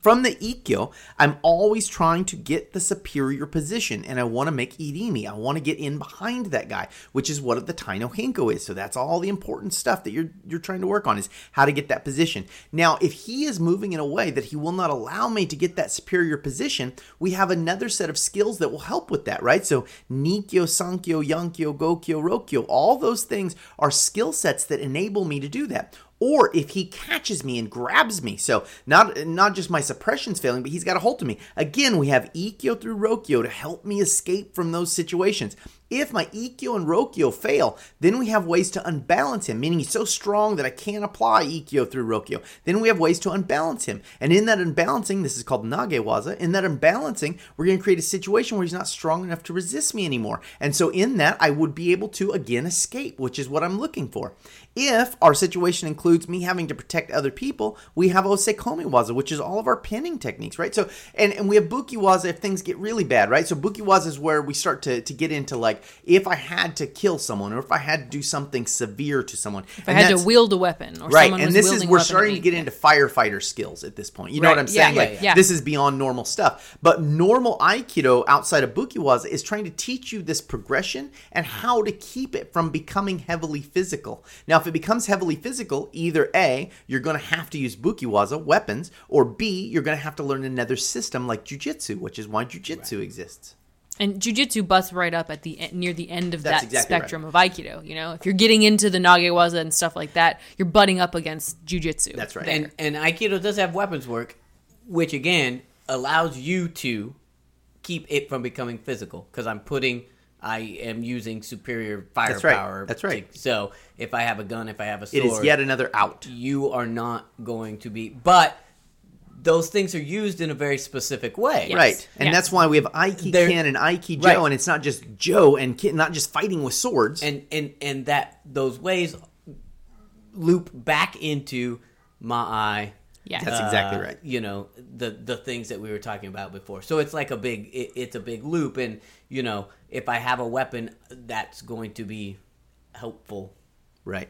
[SPEAKER 1] From the Ikkyo, I'm always trying to get the superior position and I want to make Irimi. I want to get in behind that guy, which is what the Tai no Henko is. So that's all the important stuff that you're you're trying to work on is how to get that position. Now, if he is moving in a way that he will not allow me to get that superior position, we have another set of skills that will help with that, right? So Nikkyo, Sankyo, Yonkyo, Gokyo, Rokyo, all those things are skill sets that enable me to do that or if he catches me and grabs me. So not not just my suppression's failing, but he's got a hold of me. Again, we have Ikkyo through Rokyo to help me escape from those situations. If my Ikkyo and Rokyo fail, then we have ways to unbalance him, meaning he's so strong that I can't apply Ikkyo through Rokyo. Then we have ways to unbalance him. And in that unbalancing, this is called Nagewaza, in that unbalancing, we're going to create a situation where he's not strong enough to resist me anymore. And so in that, I would be able to again escape, which is what I'm looking for. If our situation includes me having to protect other people, we have Osaekomi Waza, which is all of our pinning techniques, right? So, and, and we have Buki Waza if things get really bad, right? So Buki Waza is where we start to, to get into like, if I had to kill someone or if I had to do something severe to someone.
[SPEAKER 3] If I had to wield a weapon or
[SPEAKER 1] right, and this is we're starting to get into firefighter skills at this point. You know
[SPEAKER 2] Right,
[SPEAKER 1] what I'm saying?
[SPEAKER 2] yeah,
[SPEAKER 1] like
[SPEAKER 3] yeah.
[SPEAKER 1] this is beyond normal stuff. But normal Aikido outside of Bukiwaza is trying to teach you this progression and how to keep it from becoming heavily physical. Now, if it becomes heavily physical, either A, you're going to have to use Bukiwaza weapons, or B, you're going to have to learn another system like Jujitsu, which is why Jujitsu exists.
[SPEAKER 3] And jujitsu busts right up at the e- near the end of
[SPEAKER 1] That's
[SPEAKER 3] that
[SPEAKER 1] exactly
[SPEAKER 3] spectrum of aikido. You know, if you're getting into the nagewaza and stuff like that, you're butting up against jujitsu.
[SPEAKER 1] That's right.
[SPEAKER 2] And and Aikido does have weapons work, which again allows you to keep it from becoming physical because I'm putting. I am using superior firepower.
[SPEAKER 1] That's right.
[SPEAKER 2] firepower.
[SPEAKER 1] That's right.
[SPEAKER 2] to- so if I have a gun, if I have a sword,
[SPEAKER 1] It is yet another out.
[SPEAKER 2] you are not going to be. But those things are used in a very specific way.
[SPEAKER 1] Right. And
[SPEAKER 3] Yes.
[SPEAKER 1] that's why we have Aiki
[SPEAKER 2] There-
[SPEAKER 1] Ken and Aiki
[SPEAKER 2] Right.
[SPEAKER 1] Jo, and it's not just Jo and Ken, not just fighting with swords.
[SPEAKER 2] and and and that those ways loop back into Ma'ai.
[SPEAKER 3] Yeah.
[SPEAKER 1] That's exactly uh, right.
[SPEAKER 2] You know the the things that we were talking about before. So it's like a big it, it's a big loop, and you know if I have a weapon, that's going to be helpful.
[SPEAKER 1] Right.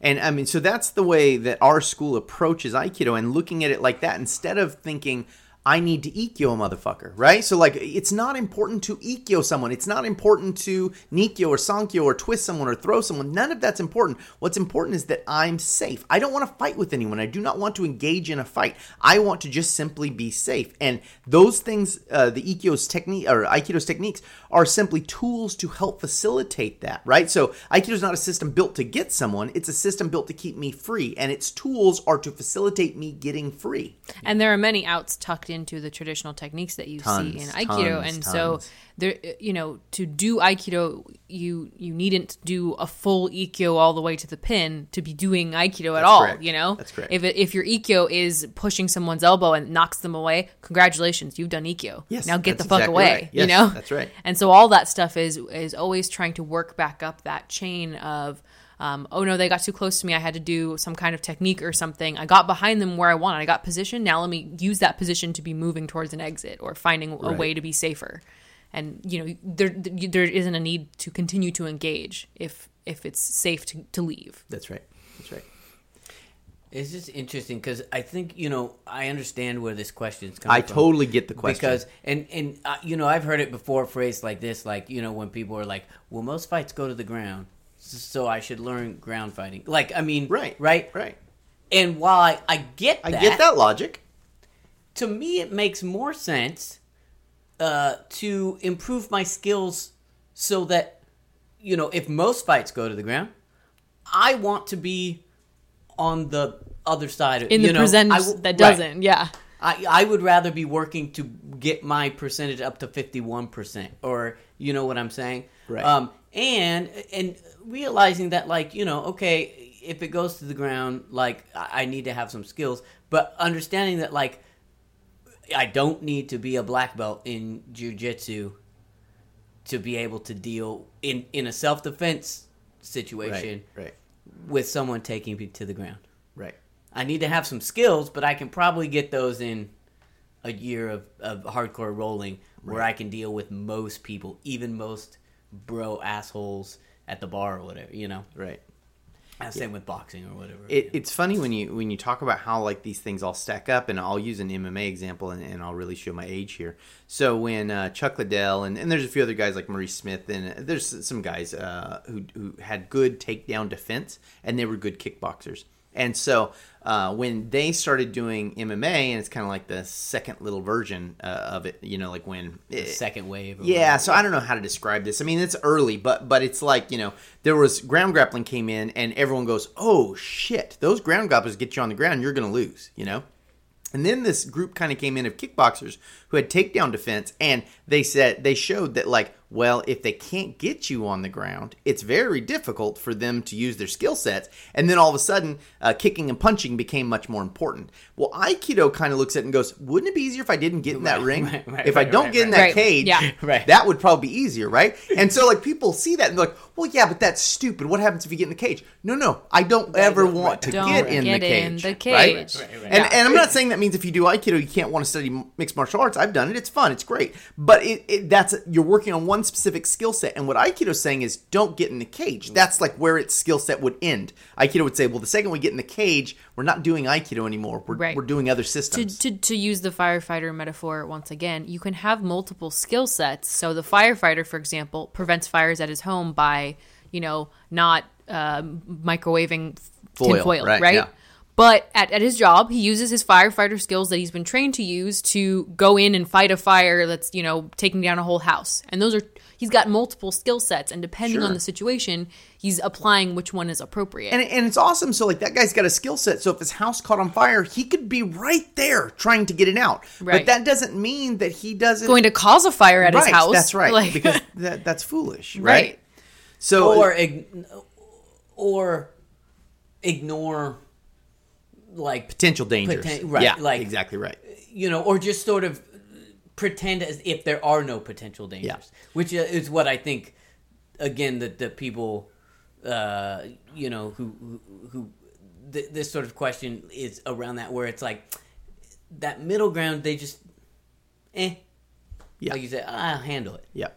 [SPEAKER 1] And I mean, so that's the way that our school approaches Aikido and looking at it like that instead of thinking, I need to Ikkyo a motherfucker, right? So, like, it's not important to Ikkyo someone. It's not important to Nikkyo or Sankyo or twist someone or throw someone. None of that's important. What's important is that I'm safe. I don't want to fight with anyone. I do not want to engage in a fight. I want to just simply be safe. And those things, uh, the Ikkyo's technique or Aikido's techniques, are simply tools to help facilitate that, right? So, Aikido is not a system built to get someone, it's a system built to keep me free. And its tools are to facilitate me getting free.
[SPEAKER 3] and there are many outs tucked into the traditional techniques that you
[SPEAKER 1] Tons,
[SPEAKER 3] see in aikido
[SPEAKER 1] tons,
[SPEAKER 3] and so there you know to do aikido you you needn't do a full ikkyo all the way to the pin to be doing aikido at
[SPEAKER 1] That's
[SPEAKER 3] all
[SPEAKER 1] correct.
[SPEAKER 3] you know
[SPEAKER 1] That's correct.
[SPEAKER 3] if it, if your ikkyo is pushing someone's elbow and knocks them away congratulations you've done ikkyo
[SPEAKER 1] Yes,
[SPEAKER 3] now get the fuck
[SPEAKER 1] exactly
[SPEAKER 3] away
[SPEAKER 1] right.
[SPEAKER 3] you know
[SPEAKER 1] that's right.
[SPEAKER 3] and so all that stuff is is always trying to work back up that chain of um, oh no, they got too close to me. I had to do some kind of technique or something. I got behind them where I wanted. I got position. Now let me use that position to be moving towards an exit or finding a
[SPEAKER 1] Right.
[SPEAKER 3] way to be safer. And you know, there there isn't a need to continue to engage if if it's safe to, to leave.
[SPEAKER 1] That's right. That's right.
[SPEAKER 2] It's just interesting because I think you know I understand where this question is coming from.
[SPEAKER 1] I
[SPEAKER 2] from.
[SPEAKER 1] totally get the question.
[SPEAKER 2] because and and uh, you know I've heard it before phrased like this like you know when people are like well most fights go to the ground s- so I should learn ground fighting like I mean
[SPEAKER 1] right,
[SPEAKER 2] right
[SPEAKER 1] right.
[SPEAKER 2] and while I, I get
[SPEAKER 1] I
[SPEAKER 2] that,
[SPEAKER 1] get that logic.
[SPEAKER 2] to me it makes more sense uh, to improve my skills so that you know if most fights go to the ground, I want to be on the other side of
[SPEAKER 3] In
[SPEAKER 2] you
[SPEAKER 3] the
[SPEAKER 2] know,
[SPEAKER 3] percentage
[SPEAKER 2] I w-
[SPEAKER 3] that doesn't, yeah.
[SPEAKER 2] I, I would rather be working to get my percentage up to 51% or you know what I'm saying?
[SPEAKER 1] Right.
[SPEAKER 2] Um and and realizing that like, you know, okay, if it goes to the ground, like I need to have some skills, but understanding that like I don't need to be a black belt in jiu-jitsu to be able to deal in in a self-defense situation
[SPEAKER 1] Right. Right.
[SPEAKER 2] with someone taking me to the ground.
[SPEAKER 1] Right.
[SPEAKER 2] I need to have some skills, but I can probably get those in a year of, of hardcore rolling where I can deal with most people, even most bro assholes at the bar or whatever, you know?
[SPEAKER 1] Right.
[SPEAKER 2] Uh, Same with boxing or whatever.
[SPEAKER 1] It, it's funny when you when you talk about how like these things all stack up, and I'll use an MMA example, and, and I'll really show my age here. So when uh, Chuck Liddell and, and there's a few other guys like Maurice Smith, and there's some guys uh, who who had good takedown defense, and they were good kickboxers. And so uh, when they started doing MMA, and it's kind of like the second little version uh, of it, you know, like when
[SPEAKER 2] The second wave.
[SPEAKER 1] yeah,
[SPEAKER 2] whatever.
[SPEAKER 1] so I don't know how to describe this. I mean, it's early, but but it's like you know there was ground grappling came in, and everyone goes, "Oh shit, those ground grapplers get you on the ground, you're going to lose," you know. And then this group kind of came in of kickboxers who had takedown defense, and they said they showed that like, well, if they can't get you on the ground, it's very difficult for them to use their skill sets. And then all of a sudden, uh, kicking and punching became much more important. Well, Aikido kind of looks at it and goes, wouldn't it be easier if I didn't get in that
[SPEAKER 2] Right,
[SPEAKER 1] ring?
[SPEAKER 2] right, right,
[SPEAKER 1] if I don't
[SPEAKER 2] right,
[SPEAKER 1] get in
[SPEAKER 2] right.
[SPEAKER 1] that
[SPEAKER 3] Right,
[SPEAKER 1] cage,
[SPEAKER 3] yeah. *laughs*
[SPEAKER 2] Right.
[SPEAKER 1] that would probably be easier, right? And so like people see that and they're like, well, yeah, but that's stupid. What happens if you get in the cage? No, no, I don't ever
[SPEAKER 2] right,
[SPEAKER 1] want to
[SPEAKER 3] Don't
[SPEAKER 1] get in
[SPEAKER 3] get
[SPEAKER 1] the cage.
[SPEAKER 3] in the
[SPEAKER 1] right?
[SPEAKER 3] cage.
[SPEAKER 2] Right, right, right.
[SPEAKER 1] And, and I'm not saying that means if you do Aikido, you can't want to study mixed martial arts. I've done it. It's fun. It's great. But it, it that's you're working on one specific skill set. And what Aikido's saying is don't get in the cage. That's like where its skill set would end. Aikido would say, well, the second we get in the cage, we're not doing Aikido anymore. We're,
[SPEAKER 3] Right.
[SPEAKER 1] we're doing other systems.
[SPEAKER 3] to, to use the firefighter metaphor once again, you can have multiple skill sets. So the firefighter, for example, prevents fires at his home by, you know, not um microwaving
[SPEAKER 1] Foil,
[SPEAKER 3] tinfoil,
[SPEAKER 1] right,
[SPEAKER 3] right?
[SPEAKER 1] yeah.
[SPEAKER 3] But at, at his job, he uses his firefighter skills that he's been trained to use to go in and fight a fire that's, you know, taking down a whole house. And those are, he's got multiple skill sets. And depending
[SPEAKER 1] Sure.
[SPEAKER 3] on the situation, he's applying which one is appropriate.
[SPEAKER 1] And, and it's awesome. So like that guy's got a skill set. So if his house caught on fire, he could be right there trying to get it out.
[SPEAKER 3] Right.
[SPEAKER 1] But that doesn't mean that he doesn't
[SPEAKER 3] going to cause a fire at
[SPEAKER 1] right,
[SPEAKER 3] his house.
[SPEAKER 1] That's right.
[SPEAKER 3] Like-
[SPEAKER 1] because *laughs* that, that's foolish, right?
[SPEAKER 3] Right.
[SPEAKER 1] So
[SPEAKER 2] or ign- or ignore like
[SPEAKER 1] potential dangers.
[SPEAKER 2] Poten- right,
[SPEAKER 1] Yeah,
[SPEAKER 2] like-
[SPEAKER 1] exactly right.
[SPEAKER 2] you know, or just sort of pretend as if there are no potential dangers,
[SPEAKER 1] Yeah.
[SPEAKER 2] which uh, is what I think. Again, that the people, uh, you know, who who, who th- this sort of question is around that, where it's like that middle ground. They just, eh,
[SPEAKER 1] Yeah.
[SPEAKER 2] like you said, I'll handle it.
[SPEAKER 1] Yeah.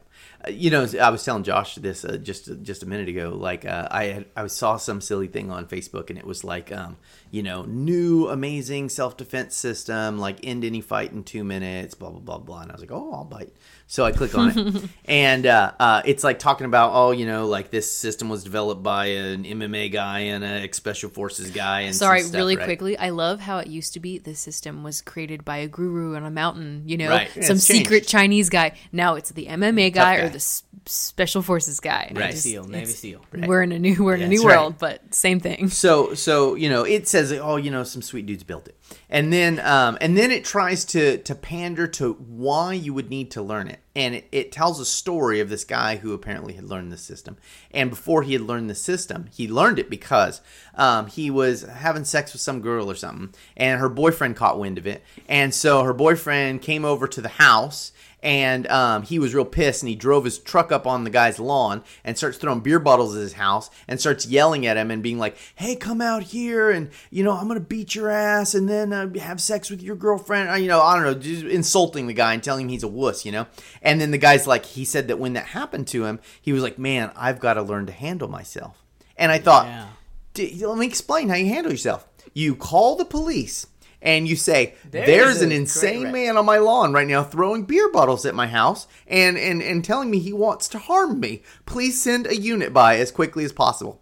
[SPEAKER 1] Uh, You know, I was telling Josh this uh, just just a minute ago. Like, uh, I had I saw some silly thing on Facebook, and it was like, um, you know, new amazing self defense system, like end any fight in two minutes, blah blah blah blah. And I was like, oh, I'll bite. So I click on it, *laughs* and uh, uh, it's like talking about, oh, you know, like this system was developed by an MMA guy and a special forces guy. And
[SPEAKER 3] Sorry,
[SPEAKER 1] stuff,
[SPEAKER 3] really
[SPEAKER 1] right?
[SPEAKER 3] quickly. I love how it used to be this system was created by a guru on a mountain, you know,
[SPEAKER 1] Right.
[SPEAKER 3] Some secret
[SPEAKER 1] changed.
[SPEAKER 3] Chinese guy. Now it's the MMA guy,
[SPEAKER 1] guy.
[SPEAKER 3] or the s- special forces guy. I
[SPEAKER 2] Navy
[SPEAKER 3] just-
[SPEAKER 2] SEAL, Navy
[SPEAKER 3] it's-
[SPEAKER 2] SEAL.
[SPEAKER 3] We're in a new we're in a
[SPEAKER 1] That's
[SPEAKER 3] new
[SPEAKER 1] right.
[SPEAKER 3] world, but same thing.
[SPEAKER 1] So so you know it says oh you know some sweet dudes built it and then um, and then it tries to to pander to why you would need to learn it and it, it tells a story of this guy who apparently had learned the system and before he had learned the system he learned it because um, he was having sex with some girl or something and her boyfriend caught wind of it and so her boyfriend came over to the house and um, he was real pissed and he drove his truck up on the guy's lawn and starts throwing beer bottles at his house and starts yelling at him and being like hey come out here and you know i'm gonna beat your ass and then uh, have sex with your girlfriend Uh, you know i don't know just insulting the guy and telling him he's a wuss you know and then the guy's like he said that when that happened to him he was like man i've got to learn to handle myself and i thought
[SPEAKER 2] Yeah.
[SPEAKER 1] Let me explain how you handle yourself. You call the police and you say,
[SPEAKER 2] There's
[SPEAKER 1] "There's, an insane man on my lawn right now throwing beer bottles at my house and, and and telling me he wants to harm me. Please send a unit by as quickly as possible."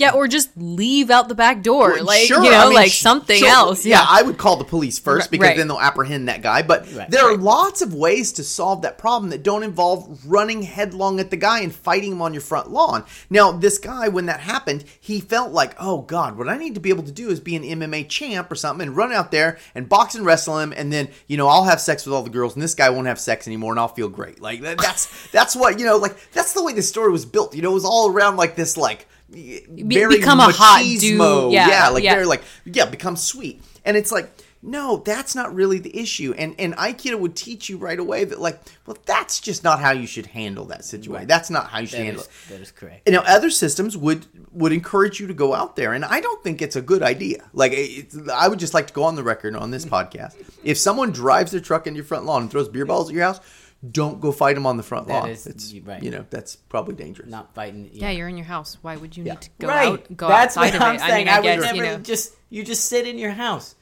[SPEAKER 3] Yeah, or just leave out the back door,
[SPEAKER 1] Well,
[SPEAKER 3] like
[SPEAKER 1] sure,
[SPEAKER 3] you know,
[SPEAKER 1] I mean,
[SPEAKER 3] like something
[SPEAKER 1] sure,
[SPEAKER 3] else.
[SPEAKER 1] Yeah.
[SPEAKER 3] Yeah,
[SPEAKER 1] I would call the police first
[SPEAKER 3] Right,
[SPEAKER 1] because
[SPEAKER 3] right.
[SPEAKER 1] then they'll apprehend that guy. But
[SPEAKER 2] Right,
[SPEAKER 1] there are lots of ways to solve that problem that don't involve running headlong at the guy and fighting him on your front lawn. Now, this guy, when that happened, he felt like, oh God, what I need to be able to do is be an MMA champ or something and run out there and box and wrestle him, and then you know I'll have sex with all the girls, and this guy won't have sex anymore, and I'll feel great. Like that, that's *laughs* that's what you know, like that's the way the story was built. You know, it was all around like this, like. Very
[SPEAKER 3] become a hot dude. Yeah,
[SPEAKER 1] yeah, like
[SPEAKER 3] yeah.
[SPEAKER 1] very like yeah, become sweet. And it's like, no, that's not really the issue. And and Aikido would teach you right away that like, well, that's just not how you should handle that situation. That's not how you should
[SPEAKER 2] That
[SPEAKER 1] handle
[SPEAKER 2] is,
[SPEAKER 1] it.
[SPEAKER 2] that is correct.
[SPEAKER 1] And now other systems would would encourage you to go out there, and I don't think it's a good idea. Like, it's, I would just like to go on the record on this mm. podcast: if someone drives their truck into your front lawn and throws beer mm. balls at your house, don't go fight them on the front
[SPEAKER 2] That
[SPEAKER 1] lawn.
[SPEAKER 2] is-
[SPEAKER 1] it's
[SPEAKER 2] right.
[SPEAKER 1] you know that's probably dangerous.
[SPEAKER 2] Not fighting.
[SPEAKER 3] yeah, you're in your house. Why would you
[SPEAKER 1] Yeah.
[SPEAKER 3] need to go
[SPEAKER 2] right.
[SPEAKER 3] out, go
[SPEAKER 2] That's
[SPEAKER 3] outside
[SPEAKER 2] what I'm
[SPEAKER 3] it?
[SPEAKER 2] saying.
[SPEAKER 3] I
[SPEAKER 2] I,
[SPEAKER 3] mean, I,
[SPEAKER 2] would
[SPEAKER 3] guess
[SPEAKER 2] never
[SPEAKER 3] you know.
[SPEAKER 2] just you just sit in your house.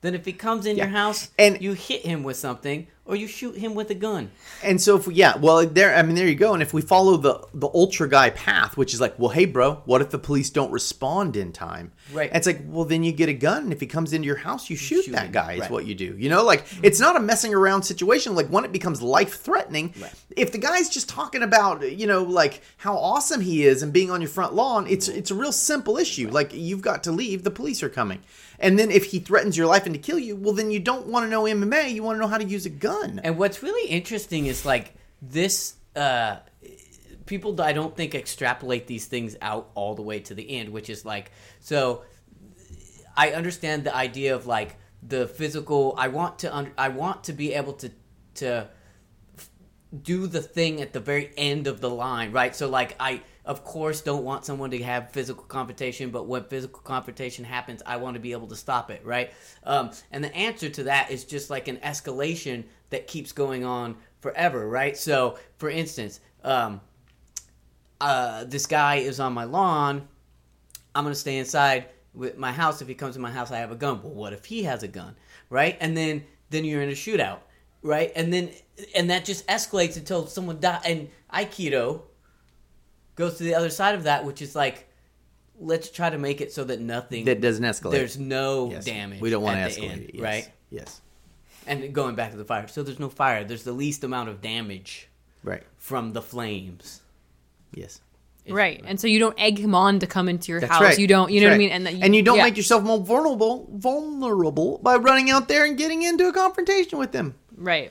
[SPEAKER 2] Then if he comes in your house
[SPEAKER 1] And-
[SPEAKER 2] and you hit him with something or you shoot him with a gun.
[SPEAKER 1] And so if we, yeah, well, there, I mean, there you go. And if we follow the the ultra guy path, which is like, well, hey, bro, what if the police don't respond in time?
[SPEAKER 2] Right.
[SPEAKER 1] And it's like, well, then you get a gun, and if he comes into your house, you shoot,
[SPEAKER 2] shoot
[SPEAKER 1] that
[SPEAKER 2] him,
[SPEAKER 1] guy. Is what you do. You know, like mm-hmm. it's not a messing around situation. Like when it becomes life threatening,
[SPEAKER 2] Right.
[SPEAKER 1] if the guy's just talking about, you know, like how awesome he is and being on your front lawn, it's mm-hmm. it's a real simple issue. Like you've got to leave. The police are coming. And then if he threatens your life and to kill you, well, then you don't want to know MMA. You want to know how to use a gun.
[SPEAKER 2] And what's really interesting is like this uh people I don't think extrapolate these things out all the way to the end, which is like so I understand the idea of like the physical I want to un- I want to be able to to do the thing at the very end of the line, right? So like I of course don't want someone to have physical confrontation, but when physical confrontation happens, I want to be able to stop it, right? Um, and the answer to that is just like an escalation that keeps going on forever, right? So for instance, um, uh, this guy is on my lawn. I'm gonna stay inside with my house. If he comes to my house, I have a gun. Well, what if he has a gun, right? And then then you're in a shootout, right? And then and that just escalates until someone dies. And Aikido goes to the other side of that, which is like, let's try to make it so that nothing
[SPEAKER 1] that doesn't escalate.
[SPEAKER 2] there's no
[SPEAKER 1] Yes.
[SPEAKER 2] damage.
[SPEAKER 1] We don't want to escalate
[SPEAKER 2] end,
[SPEAKER 1] it, yes.
[SPEAKER 2] right?
[SPEAKER 1] Yes.
[SPEAKER 2] And going back to the fire, so there's no fire. There's the least amount of damage
[SPEAKER 1] Right.
[SPEAKER 2] from the flames.
[SPEAKER 1] Yes.
[SPEAKER 3] Right, and so you don't egg him on to come into your
[SPEAKER 1] That's
[SPEAKER 3] house.
[SPEAKER 1] right.
[SPEAKER 3] You don't, you know
[SPEAKER 1] That's
[SPEAKER 3] what I mean, and that
[SPEAKER 1] you don't
[SPEAKER 3] yeah.
[SPEAKER 1] make yourself more vulnerable vulnerable by running out there and getting into a confrontation with them.
[SPEAKER 3] right.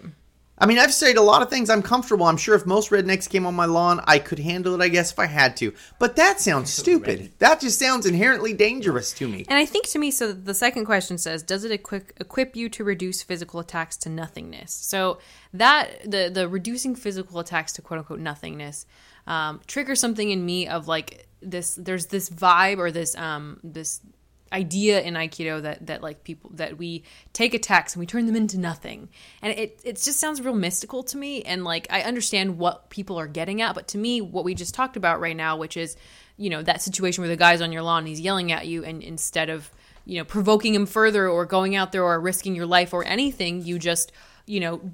[SPEAKER 1] I mean, I've said a lot of things. I'm comfortable. I'm sure if most rednecks came on my lawn, I could handle it. I guess if I had to. But that sounds stupid. That just sounds inherently dangerous to me.
[SPEAKER 3] And I think to me, so the second question says, does it equip equip you to reduce physical attacks to nothingness? So that the the reducing physical attacks to quote unquote nothingness um, triggers something in me of like this. There's this vibe or this um this idea in aikido that that like people that we take attacks and we turn them into nothing. And it it just sounds real mystical to me and like i understand what people are getting at but to me what we just talked about right now which is you know that situation where the guy's on your lawn and he's yelling at you and instead of you know provoking him further or going out there or risking your life or anything you just you know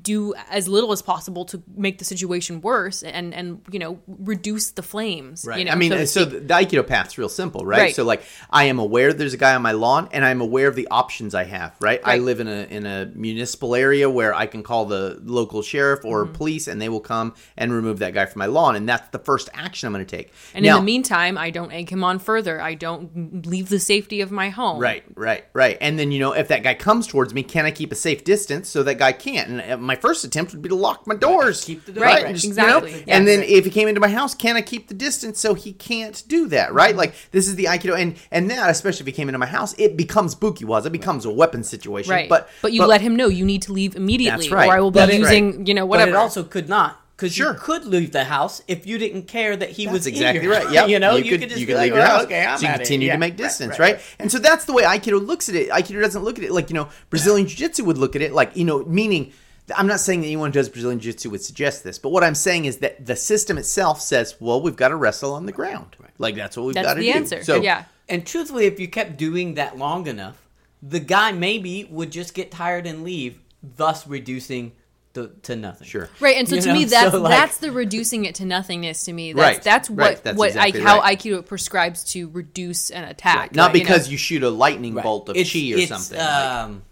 [SPEAKER 3] do as little as possible to make the situation worse and and you know reduce the flames
[SPEAKER 1] Right.
[SPEAKER 3] you know
[SPEAKER 1] I mean,
[SPEAKER 3] so
[SPEAKER 1] so the, the Aikido path's real simple, right?
[SPEAKER 3] Right.
[SPEAKER 1] So like, I am aware there's a guy on my lawn, and I'm aware of the options I have. Right. I live in a in a municipal area where I can call the local sheriff or
[SPEAKER 3] Mm-hmm.
[SPEAKER 1] police, and they will come and remove that guy from my lawn, and that's the first action I'm going to take.
[SPEAKER 3] And
[SPEAKER 1] Now-
[SPEAKER 3] in the meantime, I don't egg him on further. I don't leave the safety of my home.
[SPEAKER 1] Right, right, right. And then you know, if that guy comes towards me, can I keep a safe distance so that guy can't? And uh, my first attempt would be to lock my doors.
[SPEAKER 2] Keep the door
[SPEAKER 3] Right,
[SPEAKER 2] right.
[SPEAKER 1] Just, you
[SPEAKER 3] exactly.
[SPEAKER 1] know?
[SPEAKER 3] Yeah.
[SPEAKER 1] And then if he came into my house, can I keep the distance so he can't do that?
[SPEAKER 3] Mm-hmm.
[SPEAKER 1] Right? Like this is the aikido, and and that especially if he came into my house, it becomes bukiwaza, it becomes a weapon situation.
[SPEAKER 3] Right.
[SPEAKER 1] But
[SPEAKER 3] but you let him know you need to leave immediately,
[SPEAKER 1] That's right.
[SPEAKER 3] or I will be
[SPEAKER 1] That's
[SPEAKER 3] using
[SPEAKER 1] right.
[SPEAKER 3] you know
[SPEAKER 2] But
[SPEAKER 3] whatever.
[SPEAKER 2] it also could not. Because
[SPEAKER 1] Sure.
[SPEAKER 2] you could leave the house if you didn't care that he
[SPEAKER 1] That's
[SPEAKER 2] was
[SPEAKER 1] exactly
[SPEAKER 2] in your
[SPEAKER 1] right. *laughs* Yeah,
[SPEAKER 2] you know,
[SPEAKER 1] you, could,
[SPEAKER 2] just
[SPEAKER 1] you
[SPEAKER 2] be
[SPEAKER 1] could
[SPEAKER 2] like,
[SPEAKER 1] leave your
[SPEAKER 2] "Well,
[SPEAKER 1] house.
[SPEAKER 2] Okay, I'm
[SPEAKER 1] so you continue
[SPEAKER 2] Yeah,
[SPEAKER 1] to make
[SPEAKER 2] right,
[SPEAKER 1] distance,
[SPEAKER 2] right,
[SPEAKER 1] right, And so that's the way Aikido looks at it. Aikido doesn't look at it like you know Brazilian Jiu Jitsu would look at it, like you know, meaning. I'm not saying that anyone who does Brazilian Jiu Jitsu would suggest this, but what I'm saying is that the system itself says, well, we've got to wrestle on the ground. Right. Like that's what we've
[SPEAKER 3] That's
[SPEAKER 1] got to
[SPEAKER 3] the
[SPEAKER 1] do.
[SPEAKER 3] answer.
[SPEAKER 1] So
[SPEAKER 3] yeah.
[SPEAKER 2] And truthfully, if you kept doing that long enough, the guy maybe would just get tired and leave, thus reducing to, to nothing.
[SPEAKER 1] Sure.
[SPEAKER 3] Right, and so
[SPEAKER 2] You
[SPEAKER 3] to
[SPEAKER 2] know,
[SPEAKER 3] me, *laughs* that's
[SPEAKER 2] so, like-
[SPEAKER 3] that's the reducing it to nothingness. To me, that's
[SPEAKER 1] Right,
[SPEAKER 3] that's what
[SPEAKER 1] right, that's
[SPEAKER 3] what
[SPEAKER 1] exactly
[SPEAKER 3] I, how
[SPEAKER 1] right.
[SPEAKER 3] Aikido prescribes to reduce an attack.
[SPEAKER 1] Not
[SPEAKER 3] right, you know?
[SPEAKER 1] because you, shoot a lightning
[SPEAKER 2] Right.
[SPEAKER 1] bolt of
[SPEAKER 2] It's-
[SPEAKER 1] chi or
[SPEAKER 2] it's,
[SPEAKER 1] something. like-
[SPEAKER 2] Um,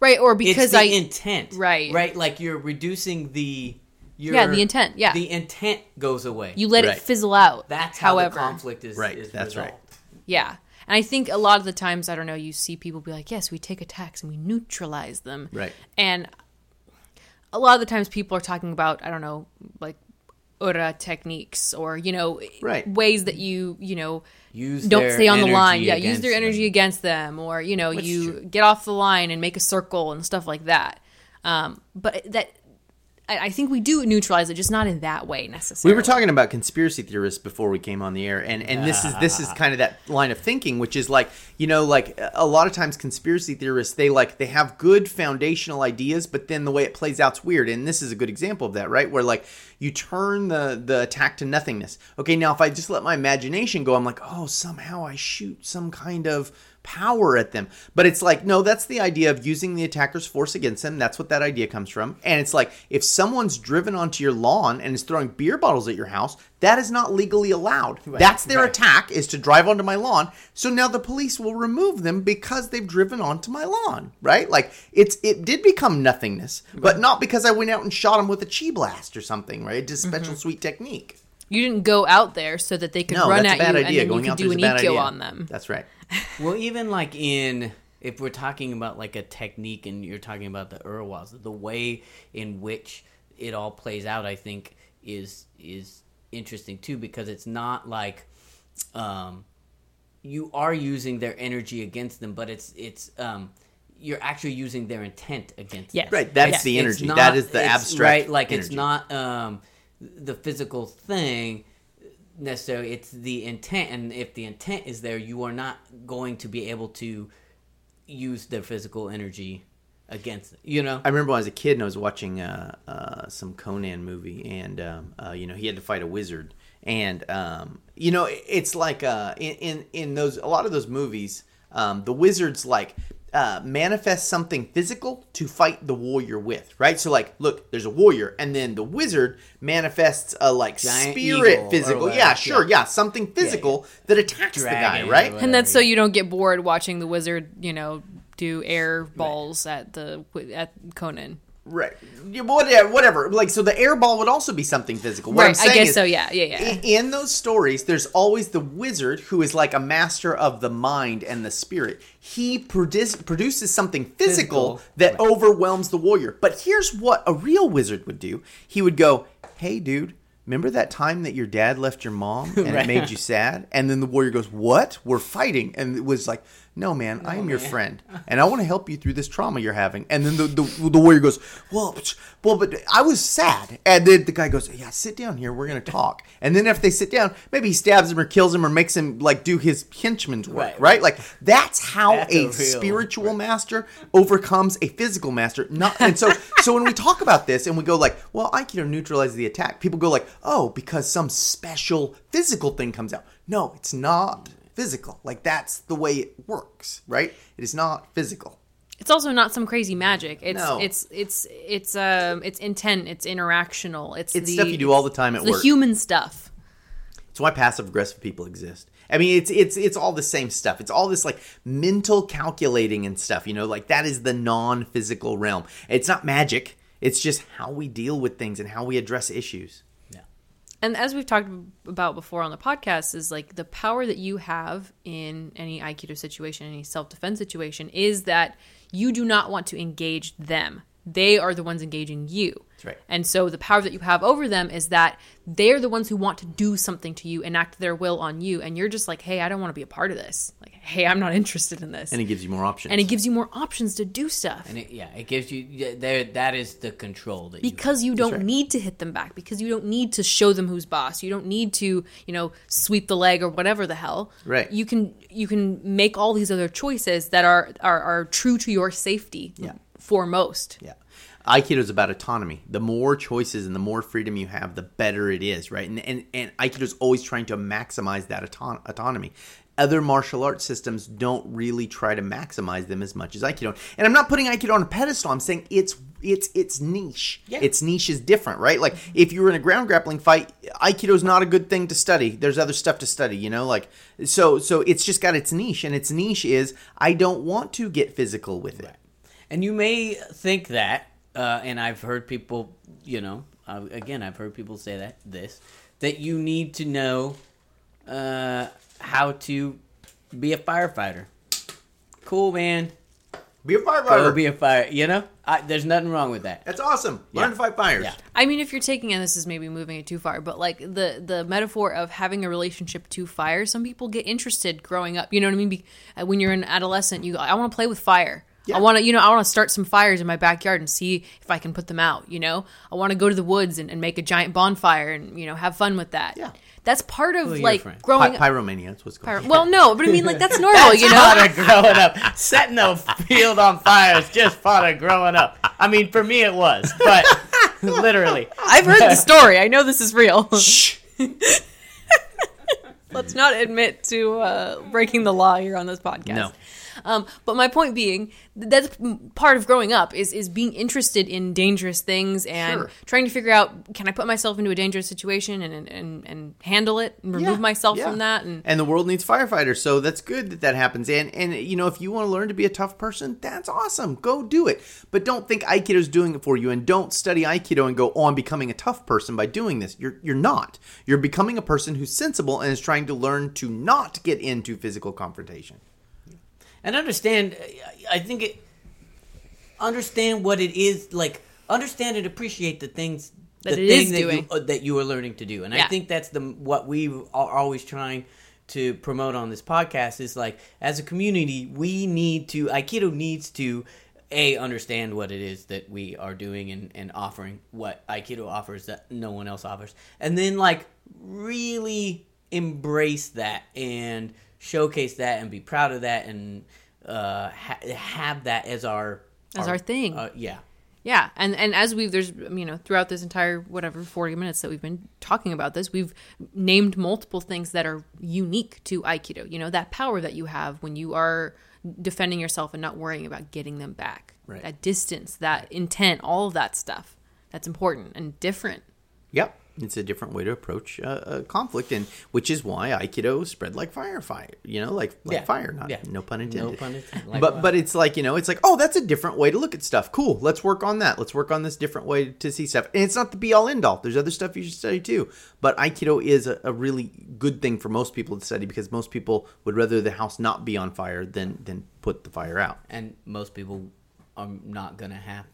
[SPEAKER 3] right, or
[SPEAKER 2] it's
[SPEAKER 3] because
[SPEAKER 2] the
[SPEAKER 3] I
[SPEAKER 2] intent,
[SPEAKER 3] Right.
[SPEAKER 2] Right, like you're reducing the. Your,
[SPEAKER 3] Yeah, the intent, yeah.
[SPEAKER 2] the intent goes away.
[SPEAKER 3] you let
[SPEAKER 1] Right.
[SPEAKER 3] it fizzle out.
[SPEAKER 2] That's how
[SPEAKER 3] however,
[SPEAKER 2] the conflict is.
[SPEAKER 1] Right,
[SPEAKER 2] is
[SPEAKER 1] that's right.
[SPEAKER 3] Yeah. And I think a lot of the times, I don't know, you see people be like, yes, we take attacks and we neutralize them.
[SPEAKER 1] Right.
[SPEAKER 3] And a lot of the times people are talking about, I don't know, like ura techniques or, you know,
[SPEAKER 1] Right.
[SPEAKER 3] ways that you, you know,
[SPEAKER 2] Use
[SPEAKER 3] don't stay on the line. Yeah, use their energy
[SPEAKER 2] them.
[SPEAKER 3] against them or, you know,
[SPEAKER 2] Which
[SPEAKER 3] you get off the line and make a circle and stuff like that. Um, but that, I, think we do neutralize it, just not in that way necessarily.
[SPEAKER 1] We were talking about conspiracy theorists before we came on the air, and, and this is this is kind of that line of thinking, which is like you know, like a lot of times conspiracy theorists they like they have good foundational ideas, but then the way it plays out's weird, and this is a good example of that, right? Where like you turn the the attack to nothingness. Okay, now if I just let my imagination go, I'm like, oh, somehow I shoot some kind of power at them. But it's like, no, that's the idea of using the attacker's force against them. That's what that idea comes from. And it's like, if someone's driven onto your lawn and is throwing beer bottles at your house, that is not legally allowed. that's their
[SPEAKER 2] right.
[SPEAKER 1] attack, is to drive onto my lawn. So now the police will remove them because they've driven onto my lawn, right? Like, it's it did become nothingness, but not because I went out and shot them with a chi blast or something, right? It's a special mm-hmm. sweet technique.
[SPEAKER 3] You didn't go out there so that they could
[SPEAKER 1] No,
[SPEAKER 3] run
[SPEAKER 1] that's a
[SPEAKER 3] at
[SPEAKER 1] bad
[SPEAKER 3] you
[SPEAKER 1] idea.
[SPEAKER 3] and then
[SPEAKER 1] Going
[SPEAKER 3] you
[SPEAKER 1] out
[SPEAKER 3] could do an
[SPEAKER 1] ikkyo
[SPEAKER 3] on them.
[SPEAKER 1] That's right. *laughs*
[SPEAKER 2] Well, even like in if we're talking about like a technique and you're talking about the Urwas, the way in which it all plays out, I think is is interesting too because it's not like um, you are using their energy against them, but it's it's um, you're actually using their intent against
[SPEAKER 3] Yes.
[SPEAKER 2] them.
[SPEAKER 1] Right, that's
[SPEAKER 3] Yeah.
[SPEAKER 1] the energy.
[SPEAKER 2] not-
[SPEAKER 1] that is the abstract.
[SPEAKER 2] right like it's not um the physical thing necessarily it's the intent and if the intent is there you are not going to be able to use their physical energy against you know?
[SPEAKER 1] I remember when I was a kid and I was watching uh, uh, some Conan movie, and um, uh, you know he had to fight a wizard, and um, you know it's like uh, in, in in those a lot of those movies, um, the wizards like uh, manifest something physical to fight the warrior with, right? So like, look, there's a warrior, and then the wizard manifests a like
[SPEAKER 2] Giant
[SPEAKER 1] spirit physical, yeah, sure,
[SPEAKER 2] yeah.
[SPEAKER 1] yeah, something physical that attacks the guy, right?
[SPEAKER 3] And that's so you don't get bored watching the wizard, you know, do air balls at the at Conan.
[SPEAKER 1] Right. Yeah, Whatever, whatever. Like, so the air ball would also be something physical. What I'm
[SPEAKER 3] Right, I guess
[SPEAKER 1] is,
[SPEAKER 3] so, yeah, yeah, yeah.
[SPEAKER 1] In, in those stories, there's always the wizard who is like a master of the mind and the spirit. He produce, produces something physical,
[SPEAKER 2] Physical,
[SPEAKER 1] that overwhelms the warrior. But here's what a real wizard would do he would go, Hey, dude. Remember that time that your dad left your mom and it *laughs* made you sad? And then the warrior goes, "What? We're fighting." And it was like, "No, man, I am your friend, and I want to help you through this trauma you're having." And then the the, the warrior goes, "Well, well, but I was sad." And then the guy goes, "Yeah, sit down here. We're gonna talk." And then if they sit down, maybe he stabs him or kills him or makes him like do his henchman's work, right?
[SPEAKER 2] Right.
[SPEAKER 1] Like that's how
[SPEAKER 2] That's
[SPEAKER 1] a,
[SPEAKER 2] a real-
[SPEAKER 1] spiritual master overcomes a physical master. Not and so *laughs* so when we talk about this and we go like, "Well, Aikido neutralizes the attack," people go like, "Oh, because some special physical thing comes out." No, it's not physical. Like that's the way it works, right? It is not physical.
[SPEAKER 3] It's also not some crazy magic. It's
[SPEAKER 1] No.
[SPEAKER 3] it's it's it's um it's intent. It's interactional. It's
[SPEAKER 1] It's
[SPEAKER 3] the,
[SPEAKER 1] stuff you do all the time at
[SPEAKER 3] it's the human stuff.
[SPEAKER 1] It's why passive aggressive people exist. I mean, it's it's it's all the same stuff. It's all this like mental calculating and stuff. You know, like that is the non-physical realm. It's not magic. It's just how we deal with things and how we address issues.
[SPEAKER 3] And as we've talked about before on the podcast, is like the power that you have in any Aikido situation, any self defense situation, is that you do not want to engage them. They are the ones engaging you.
[SPEAKER 1] That's right.
[SPEAKER 3] And so the power that you have over them is that they're the ones who want to do something to you, enact their will on you, and you're just like, hey, I don't want to be a part of this. Like, hey, I'm not *laughs* interested in this.
[SPEAKER 1] And it gives you more options.
[SPEAKER 3] and it gives you more options to do stuff.
[SPEAKER 2] and it, yeah it gives you there that is the control that you
[SPEAKER 3] because you don't
[SPEAKER 1] right.
[SPEAKER 3] need to hit them back because you don't need to show them who's boss you don't need to you know sweep the leg or whatever the hell
[SPEAKER 1] Right.
[SPEAKER 3] you can you can make all these other choices that are are, are true to your safety
[SPEAKER 1] Yeah.
[SPEAKER 3] foremost
[SPEAKER 1] Yeah. Aikido is about autonomy. The more choices and the more freedom you have, the better it is, right? And and, and Aikido is always trying to maximize that auton- autonomy. Other martial arts systems don't really try to maximize them as much as Aikido. And I'm not putting Aikido on a pedestal. I'm saying it's it's it's niche.
[SPEAKER 2] Yeah.
[SPEAKER 1] Its niche is different, right? Like if you were in a ground grappling fight, Aikido's not a good thing to study. There's other stuff to study, you know, like so so it's just got its niche and its niche is I don't want to get physical with it.
[SPEAKER 2] And you may think that, uh, and I've heard people, you know, uh, again, I've heard people say that this that you need to know uh, how to be a firefighter. Cool, man.
[SPEAKER 1] Be a
[SPEAKER 2] Go
[SPEAKER 1] firefighter.
[SPEAKER 2] be a fire. You know, I, there's nothing wrong with that.
[SPEAKER 1] That's awesome. Learn
[SPEAKER 2] Yeah.
[SPEAKER 1] to fight fires.
[SPEAKER 2] Yeah.
[SPEAKER 3] I mean, if you're taking, and this is maybe moving it too far, but like the the metaphor of having a relationship to fire, some people get interested growing up. You know what I mean? Be, uh, when you're an adolescent, you I want to play with fire.
[SPEAKER 1] Yeah.
[SPEAKER 3] I want to, you know, I want to start some fires in my backyard and see if I can put them out. You know, I want to go to the woods and, and make a giant bonfire and you know have fun with that.
[SPEAKER 1] Yeah.
[SPEAKER 3] that's part of
[SPEAKER 2] Who are your
[SPEAKER 3] like growing
[SPEAKER 1] Py- pyromania. That's what's called.
[SPEAKER 3] Pyro- well, no, but I mean, like that's *laughs* normal.
[SPEAKER 2] That's
[SPEAKER 3] you know,
[SPEAKER 2] part of growing up. Setting the field on fire is just part of growing up. I mean, for me it was, but *laughs* literally.
[SPEAKER 3] I've heard the *laughs* story. I know this is real.
[SPEAKER 1] Shh.
[SPEAKER 3] Let's not admit to uh, breaking the law here on this podcast.
[SPEAKER 1] No.
[SPEAKER 3] Um, but my point being, th- that's part of growing up is is being interested in dangerous things and
[SPEAKER 1] Sure.
[SPEAKER 3] trying to figure out can I put myself into a dangerous situation and and, and, and handle it and remove
[SPEAKER 1] Yeah,
[SPEAKER 3] myself
[SPEAKER 1] yeah.
[SPEAKER 3] from that and
[SPEAKER 1] the world needs firefighters so that's good that that happens. And and you know if you want to learn to be a tough person that's awesome. Go do it. But don't think aikido's doing it for you and don't study aikido and go oh i'm becoming a tough person by doing this. You're you're not. You're becoming a person who's sensible and is trying to learn to not get into physical confrontation
[SPEAKER 2] and understand i think it understand what it is like understand and appreciate the things
[SPEAKER 3] That
[SPEAKER 2] the
[SPEAKER 3] it
[SPEAKER 2] thing
[SPEAKER 3] is
[SPEAKER 2] that
[SPEAKER 3] doing.
[SPEAKER 2] you, uh, that you are learning to do. And i think that's the what we are always trying to promote on this podcast is like as a community we need to aikido needs to a understand what it is that we are doing and, and offering what aikido offers that no one else offers. And then like really embrace that and showcase that and be proud of that and uh, ha- have that as our
[SPEAKER 3] As our thing.
[SPEAKER 2] uh, yeah
[SPEAKER 3] Yeah, and and as we've there's you know throughout this entire whatever forty minutes that we've been talking about this, we've named multiple things that are unique to Aikido. You know that power that you have when you are defending yourself and not worrying about getting them back.
[SPEAKER 1] Right.
[SPEAKER 3] That distance, that intent, all of that stuff. That's important and different.
[SPEAKER 1] Yep. It's a different way to approach uh, a conflict, and which is why Aikido spread like fire, fire. You know, like like
[SPEAKER 2] Yeah.
[SPEAKER 1] fire. Not
[SPEAKER 2] Yeah.
[SPEAKER 1] no pun intended.
[SPEAKER 2] No pun intended. Like
[SPEAKER 1] but
[SPEAKER 2] what?
[SPEAKER 1] but it's like you know, it's like oh, that's a different way to look at stuff. Cool. Let's work on that. Let's work on this different way to see stuff. And it's not the be all end all. There's other stuff you should study too. But Aikido is a, a really good thing for most people to study because most people would rather the house not be on fire than than put the fire out.
[SPEAKER 2] and most people are not gonna have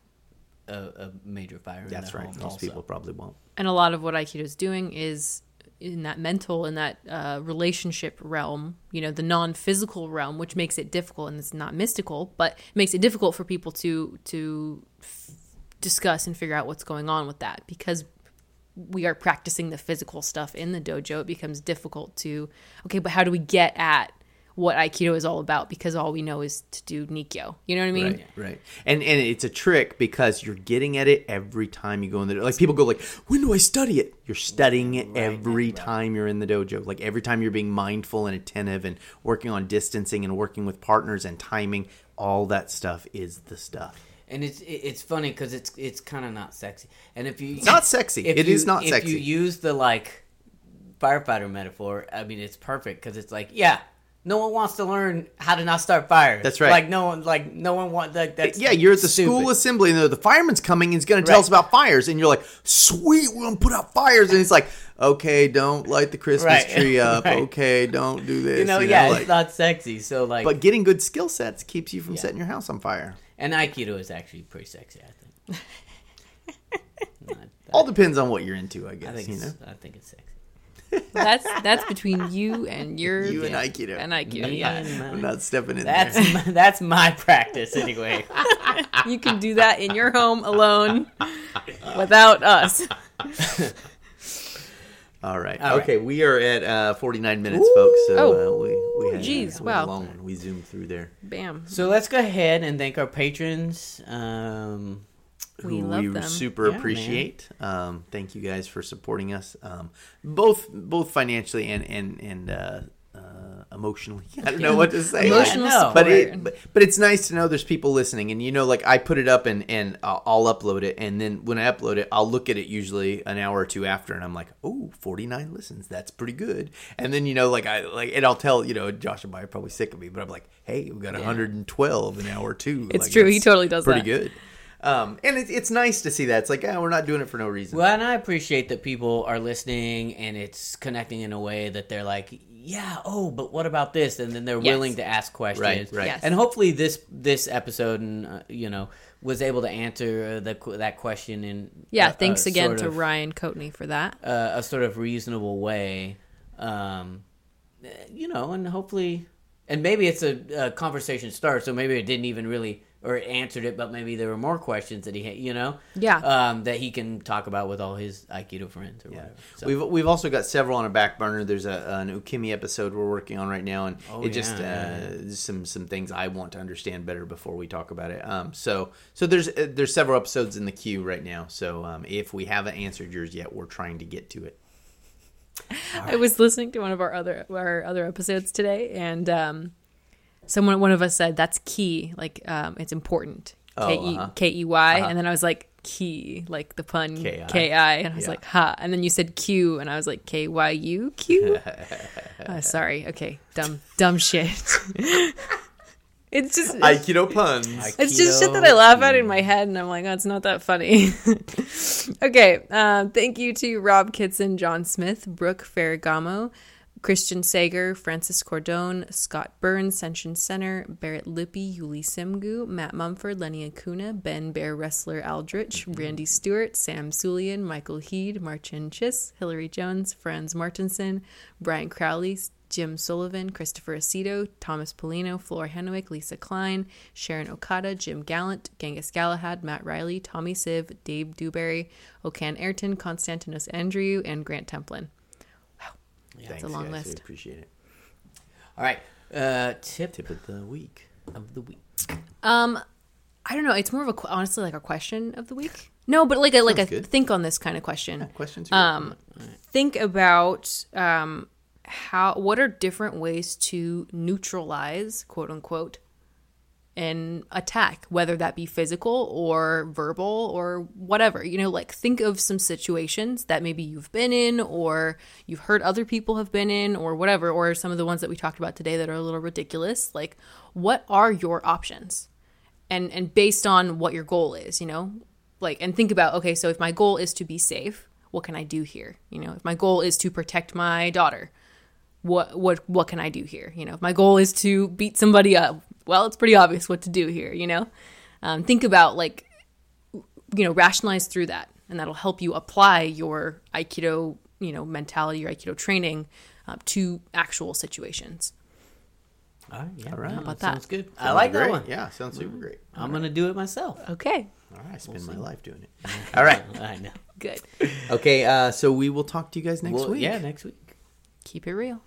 [SPEAKER 2] a, a major fire in
[SPEAKER 1] That's right. Most
[SPEAKER 2] also.
[SPEAKER 1] people probably won't.
[SPEAKER 3] And a lot of what Aikido is doing is in that mental, in that uh, relationship realm, you know, the non-physical realm, which makes it difficult, and it's not mystical, but makes it difficult for people to to f- discuss and figure out what's going on with that because we are practicing the physical stuff in the dojo. It becomes difficult to okay, but how do we get at what Aikido is all about? Because all we know is to do Nikyo. You know what I mean?
[SPEAKER 1] Right, right. And and it's a trick because you're getting at it every time you go in there. Like people go like, "When do I study it?" You're studying it every time you're in the dojo. Like every time you're being mindful and attentive and working on distancing and working with partners and timing. All that stuff is the stuff.
[SPEAKER 2] and it's it's funny because it's it's kind of not sexy. And if you
[SPEAKER 1] It's not sexy.
[SPEAKER 2] if
[SPEAKER 1] It
[SPEAKER 2] you,
[SPEAKER 1] is not
[SPEAKER 2] if
[SPEAKER 1] sexy.
[SPEAKER 2] If you use the like firefighter metaphor, I mean it's perfect because it's like yeah. No one wants to learn how to not start fires.
[SPEAKER 1] That's right.
[SPEAKER 2] Like no one, like no one wants. Like that's
[SPEAKER 1] yeah, you're at the
[SPEAKER 2] stupid.
[SPEAKER 1] school assembly and the, fireman's coming and he's going to tell us about fires. And you're like, sweet, we're going to put out fires. And it's like, okay, don't light the Christmas
[SPEAKER 2] Right.
[SPEAKER 1] tree *laughs* up.
[SPEAKER 2] Right.
[SPEAKER 1] Okay, don't do this.
[SPEAKER 2] You know, yeah,
[SPEAKER 1] like-
[SPEAKER 2] it's not sexy. So like,
[SPEAKER 1] but getting good skill sets keeps you from
[SPEAKER 2] Yeah.
[SPEAKER 1] setting your house on fire.
[SPEAKER 2] and Aikido is actually pretty sexy. I think. *laughs*
[SPEAKER 1] All depends on what you're into, I guess.
[SPEAKER 2] I think
[SPEAKER 1] you know,
[SPEAKER 2] I think it's sexy.
[SPEAKER 3] That's that's between you and your
[SPEAKER 1] you and
[SPEAKER 3] yeah,
[SPEAKER 1] Aikido.
[SPEAKER 3] and Aikido.
[SPEAKER 2] Me
[SPEAKER 3] Yeah,
[SPEAKER 2] and
[SPEAKER 1] I'm not stepping in
[SPEAKER 2] That's
[SPEAKER 1] there.
[SPEAKER 2] my, that's my practice anyway. *laughs*
[SPEAKER 3] you can do that in your home alone without us. *laughs*
[SPEAKER 1] All right.
[SPEAKER 2] All right.
[SPEAKER 1] okay, we are at uh, 49 minutes, folks. So
[SPEAKER 3] Oh.
[SPEAKER 1] uh, we we had
[SPEAKER 3] Jeez,
[SPEAKER 1] we had a
[SPEAKER 3] wow.
[SPEAKER 1] long one. We zoomed through there.
[SPEAKER 3] Bam.
[SPEAKER 2] So let's go ahead and thank our patrons. Um,
[SPEAKER 3] We
[SPEAKER 1] who we
[SPEAKER 3] them.
[SPEAKER 1] super
[SPEAKER 2] Yeah,
[SPEAKER 1] appreciate. Um, thank you guys for supporting us, um, both both financially and and and uh, uh, emotionally. *laughs* I don't know what to say.
[SPEAKER 3] Emotional
[SPEAKER 1] but it, but, but it's nice to know there's people listening. And you know like i put it up and and I'll, I'll upload it. And then when i upload it i'll look at it usually an hour or two after and i'm like oh 49 listens. That's pretty good. And then you know like i like and i'll tell you know josh and I are probably sick of me but i'm like hey we got 112 an hour two
[SPEAKER 3] It's
[SPEAKER 1] Like,
[SPEAKER 3] true, he totally does
[SPEAKER 1] pretty
[SPEAKER 3] that.
[SPEAKER 1] good um and it's, it's nice to see that it's like ah, we're not doing it for no reason
[SPEAKER 2] Well, and I appreciate that people are listening and it's connecting in a way that they're like, yeah, oh, but what about this? And then they're
[SPEAKER 3] Yes.
[SPEAKER 2] willing to ask questions.
[SPEAKER 1] Right, right.
[SPEAKER 3] Yes.
[SPEAKER 2] And hopefully this this episode, and uh, you know, was able to answer uh, the, that question in
[SPEAKER 3] Yeah,
[SPEAKER 2] a- a
[SPEAKER 3] thanks again
[SPEAKER 2] sort
[SPEAKER 3] to
[SPEAKER 2] of-
[SPEAKER 3] Ryan Coatney for that.
[SPEAKER 2] uh, a sort of reasonable way, um, eh, you know, and hopefully, and maybe it's a, a conversation start. So maybe it didn't even really, or answered it, but maybe there were more questions that he, had, you know,
[SPEAKER 3] Yeah.
[SPEAKER 2] um, that he can talk about with all his Aikido friends or
[SPEAKER 1] Yeah.
[SPEAKER 2] whatever. So,
[SPEAKER 1] We've we've also got several on a back burner. There's a an Ukemi episode we're working on right now, and
[SPEAKER 2] Oh,
[SPEAKER 1] it just
[SPEAKER 2] yeah,
[SPEAKER 1] uh, some some things I want to understand better before we talk about it. Um, so so there's uh, there's several episodes in the queue right now. So um, if we haven't answered yours yet, we're trying to get to it.
[SPEAKER 3] I was listening to one of our other our other episodes today, and um, someone one of us said that's key, like um, it's important.
[SPEAKER 1] Oh,
[SPEAKER 3] K E
[SPEAKER 1] uh-huh.
[SPEAKER 3] K E Y, and then I was like key, like the pun
[SPEAKER 1] K-I.
[SPEAKER 3] K I, and I was
[SPEAKER 1] Yeah.
[SPEAKER 3] like ha, and then you said Q, and I was like K Y U Q. Uh, *laughs* sorry, okay, dumb dumb shit. *laughs* it's just
[SPEAKER 1] Aikido puns.
[SPEAKER 3] it's just shit that I laugh at in my head, and I'm like, oh, it's not that funny. *laughs* okay, um, thank you to Rob Kitson, John Smith, Brooke Ferragamo, Christian Sager, Francis Cordone, Scott Burns, Senshin Center, Barrett Lippy, Yuli Simgu, Matt Mumford, Lenny Acuna, Ben Bear Wrestler Aldrich, mm-hmm. Randy Stewart, Sam Sulian, Michael Heed, Marcin Chiss, Hillary Jones, Franz Martinson, Brian Crowley, Jim Sullivan, Christopher Aceto, Thomas Polino, Flora Henwick, Lisa Klein, Sharon Okada, Jim Gallant, Genghis Galahad, Matt Riley, Tommy Siv, Dave Dewberry, Okan Ayrton, Konstantinos Andrew, and Grant Templin.
[SPEAKER 1] Thanks, it's
[SPEAKER 3] a long
[SPEAKER 1] guys. We
[SPEAKER 3] list.
[SPEAKER 1] appreciate it.
[SPEAKER 2] All right, uh, tip
[SPEAKER 1] Tip of the week.
[SPEAKER 2] of the week.
[SPEAKER 3] Um, I don't know. It's more of a qu- honestly like a question of the week. No, but like a like a
[SPEAKER 1] good.
[SPEAKER 3] think on this kind of question.
[SPEAKER 1] Questions? are good.
[SPEAKER 3] Um, think about um how what are different ways to neutralize quote unquote an attack, whether that be physical or verbal or whatever. You know, like think of some situations that maybe you've been in or you've heard other people have been in or whatever, or some of the ones that we talked about today that are a little ridiculous. Like, what are your options? And and based on what your goal is, you know? Like and think about, okay, so if my goal is to be safe, what can I do here? You know, if my goal is to protect my daughter, what what what can I do here? You know, if my goal is to beat somebody up, well, it's pretty obvious what to do here. You know, um, think about like you know rationalize through that, and that'll help you apply your Aikido you know mentality, your Aikido training uh, to actual situations.
[SPEAKER 2] All right, yeah,
[SPEAKER 1] All right.
[SPEAKER 3] How about
[SPEAKER 2] Sounds
[SPEAKER 3] that?
[SPEAKER 2] Sounds good. I like that one.
[SPEAKER 1] Yeah, sounds super great.
[SPEAKER 2] I'm gonna do it myself.
[SPEAKER 3] Okay,
[SPEAKER 1] All right, I spend my life doing it. *laughs* All right. *laughs*
[SPEAKER 2] I know.
[SPEAKER 3] good.
[SPEAKER 1] Okay, uh, so we will talk to you guys next
[SPEAKER 2] Well,
[SPEAKER 1] week.
[SPEAKER 2] yeah, next week.
[SPEAKER 3] Keep it real.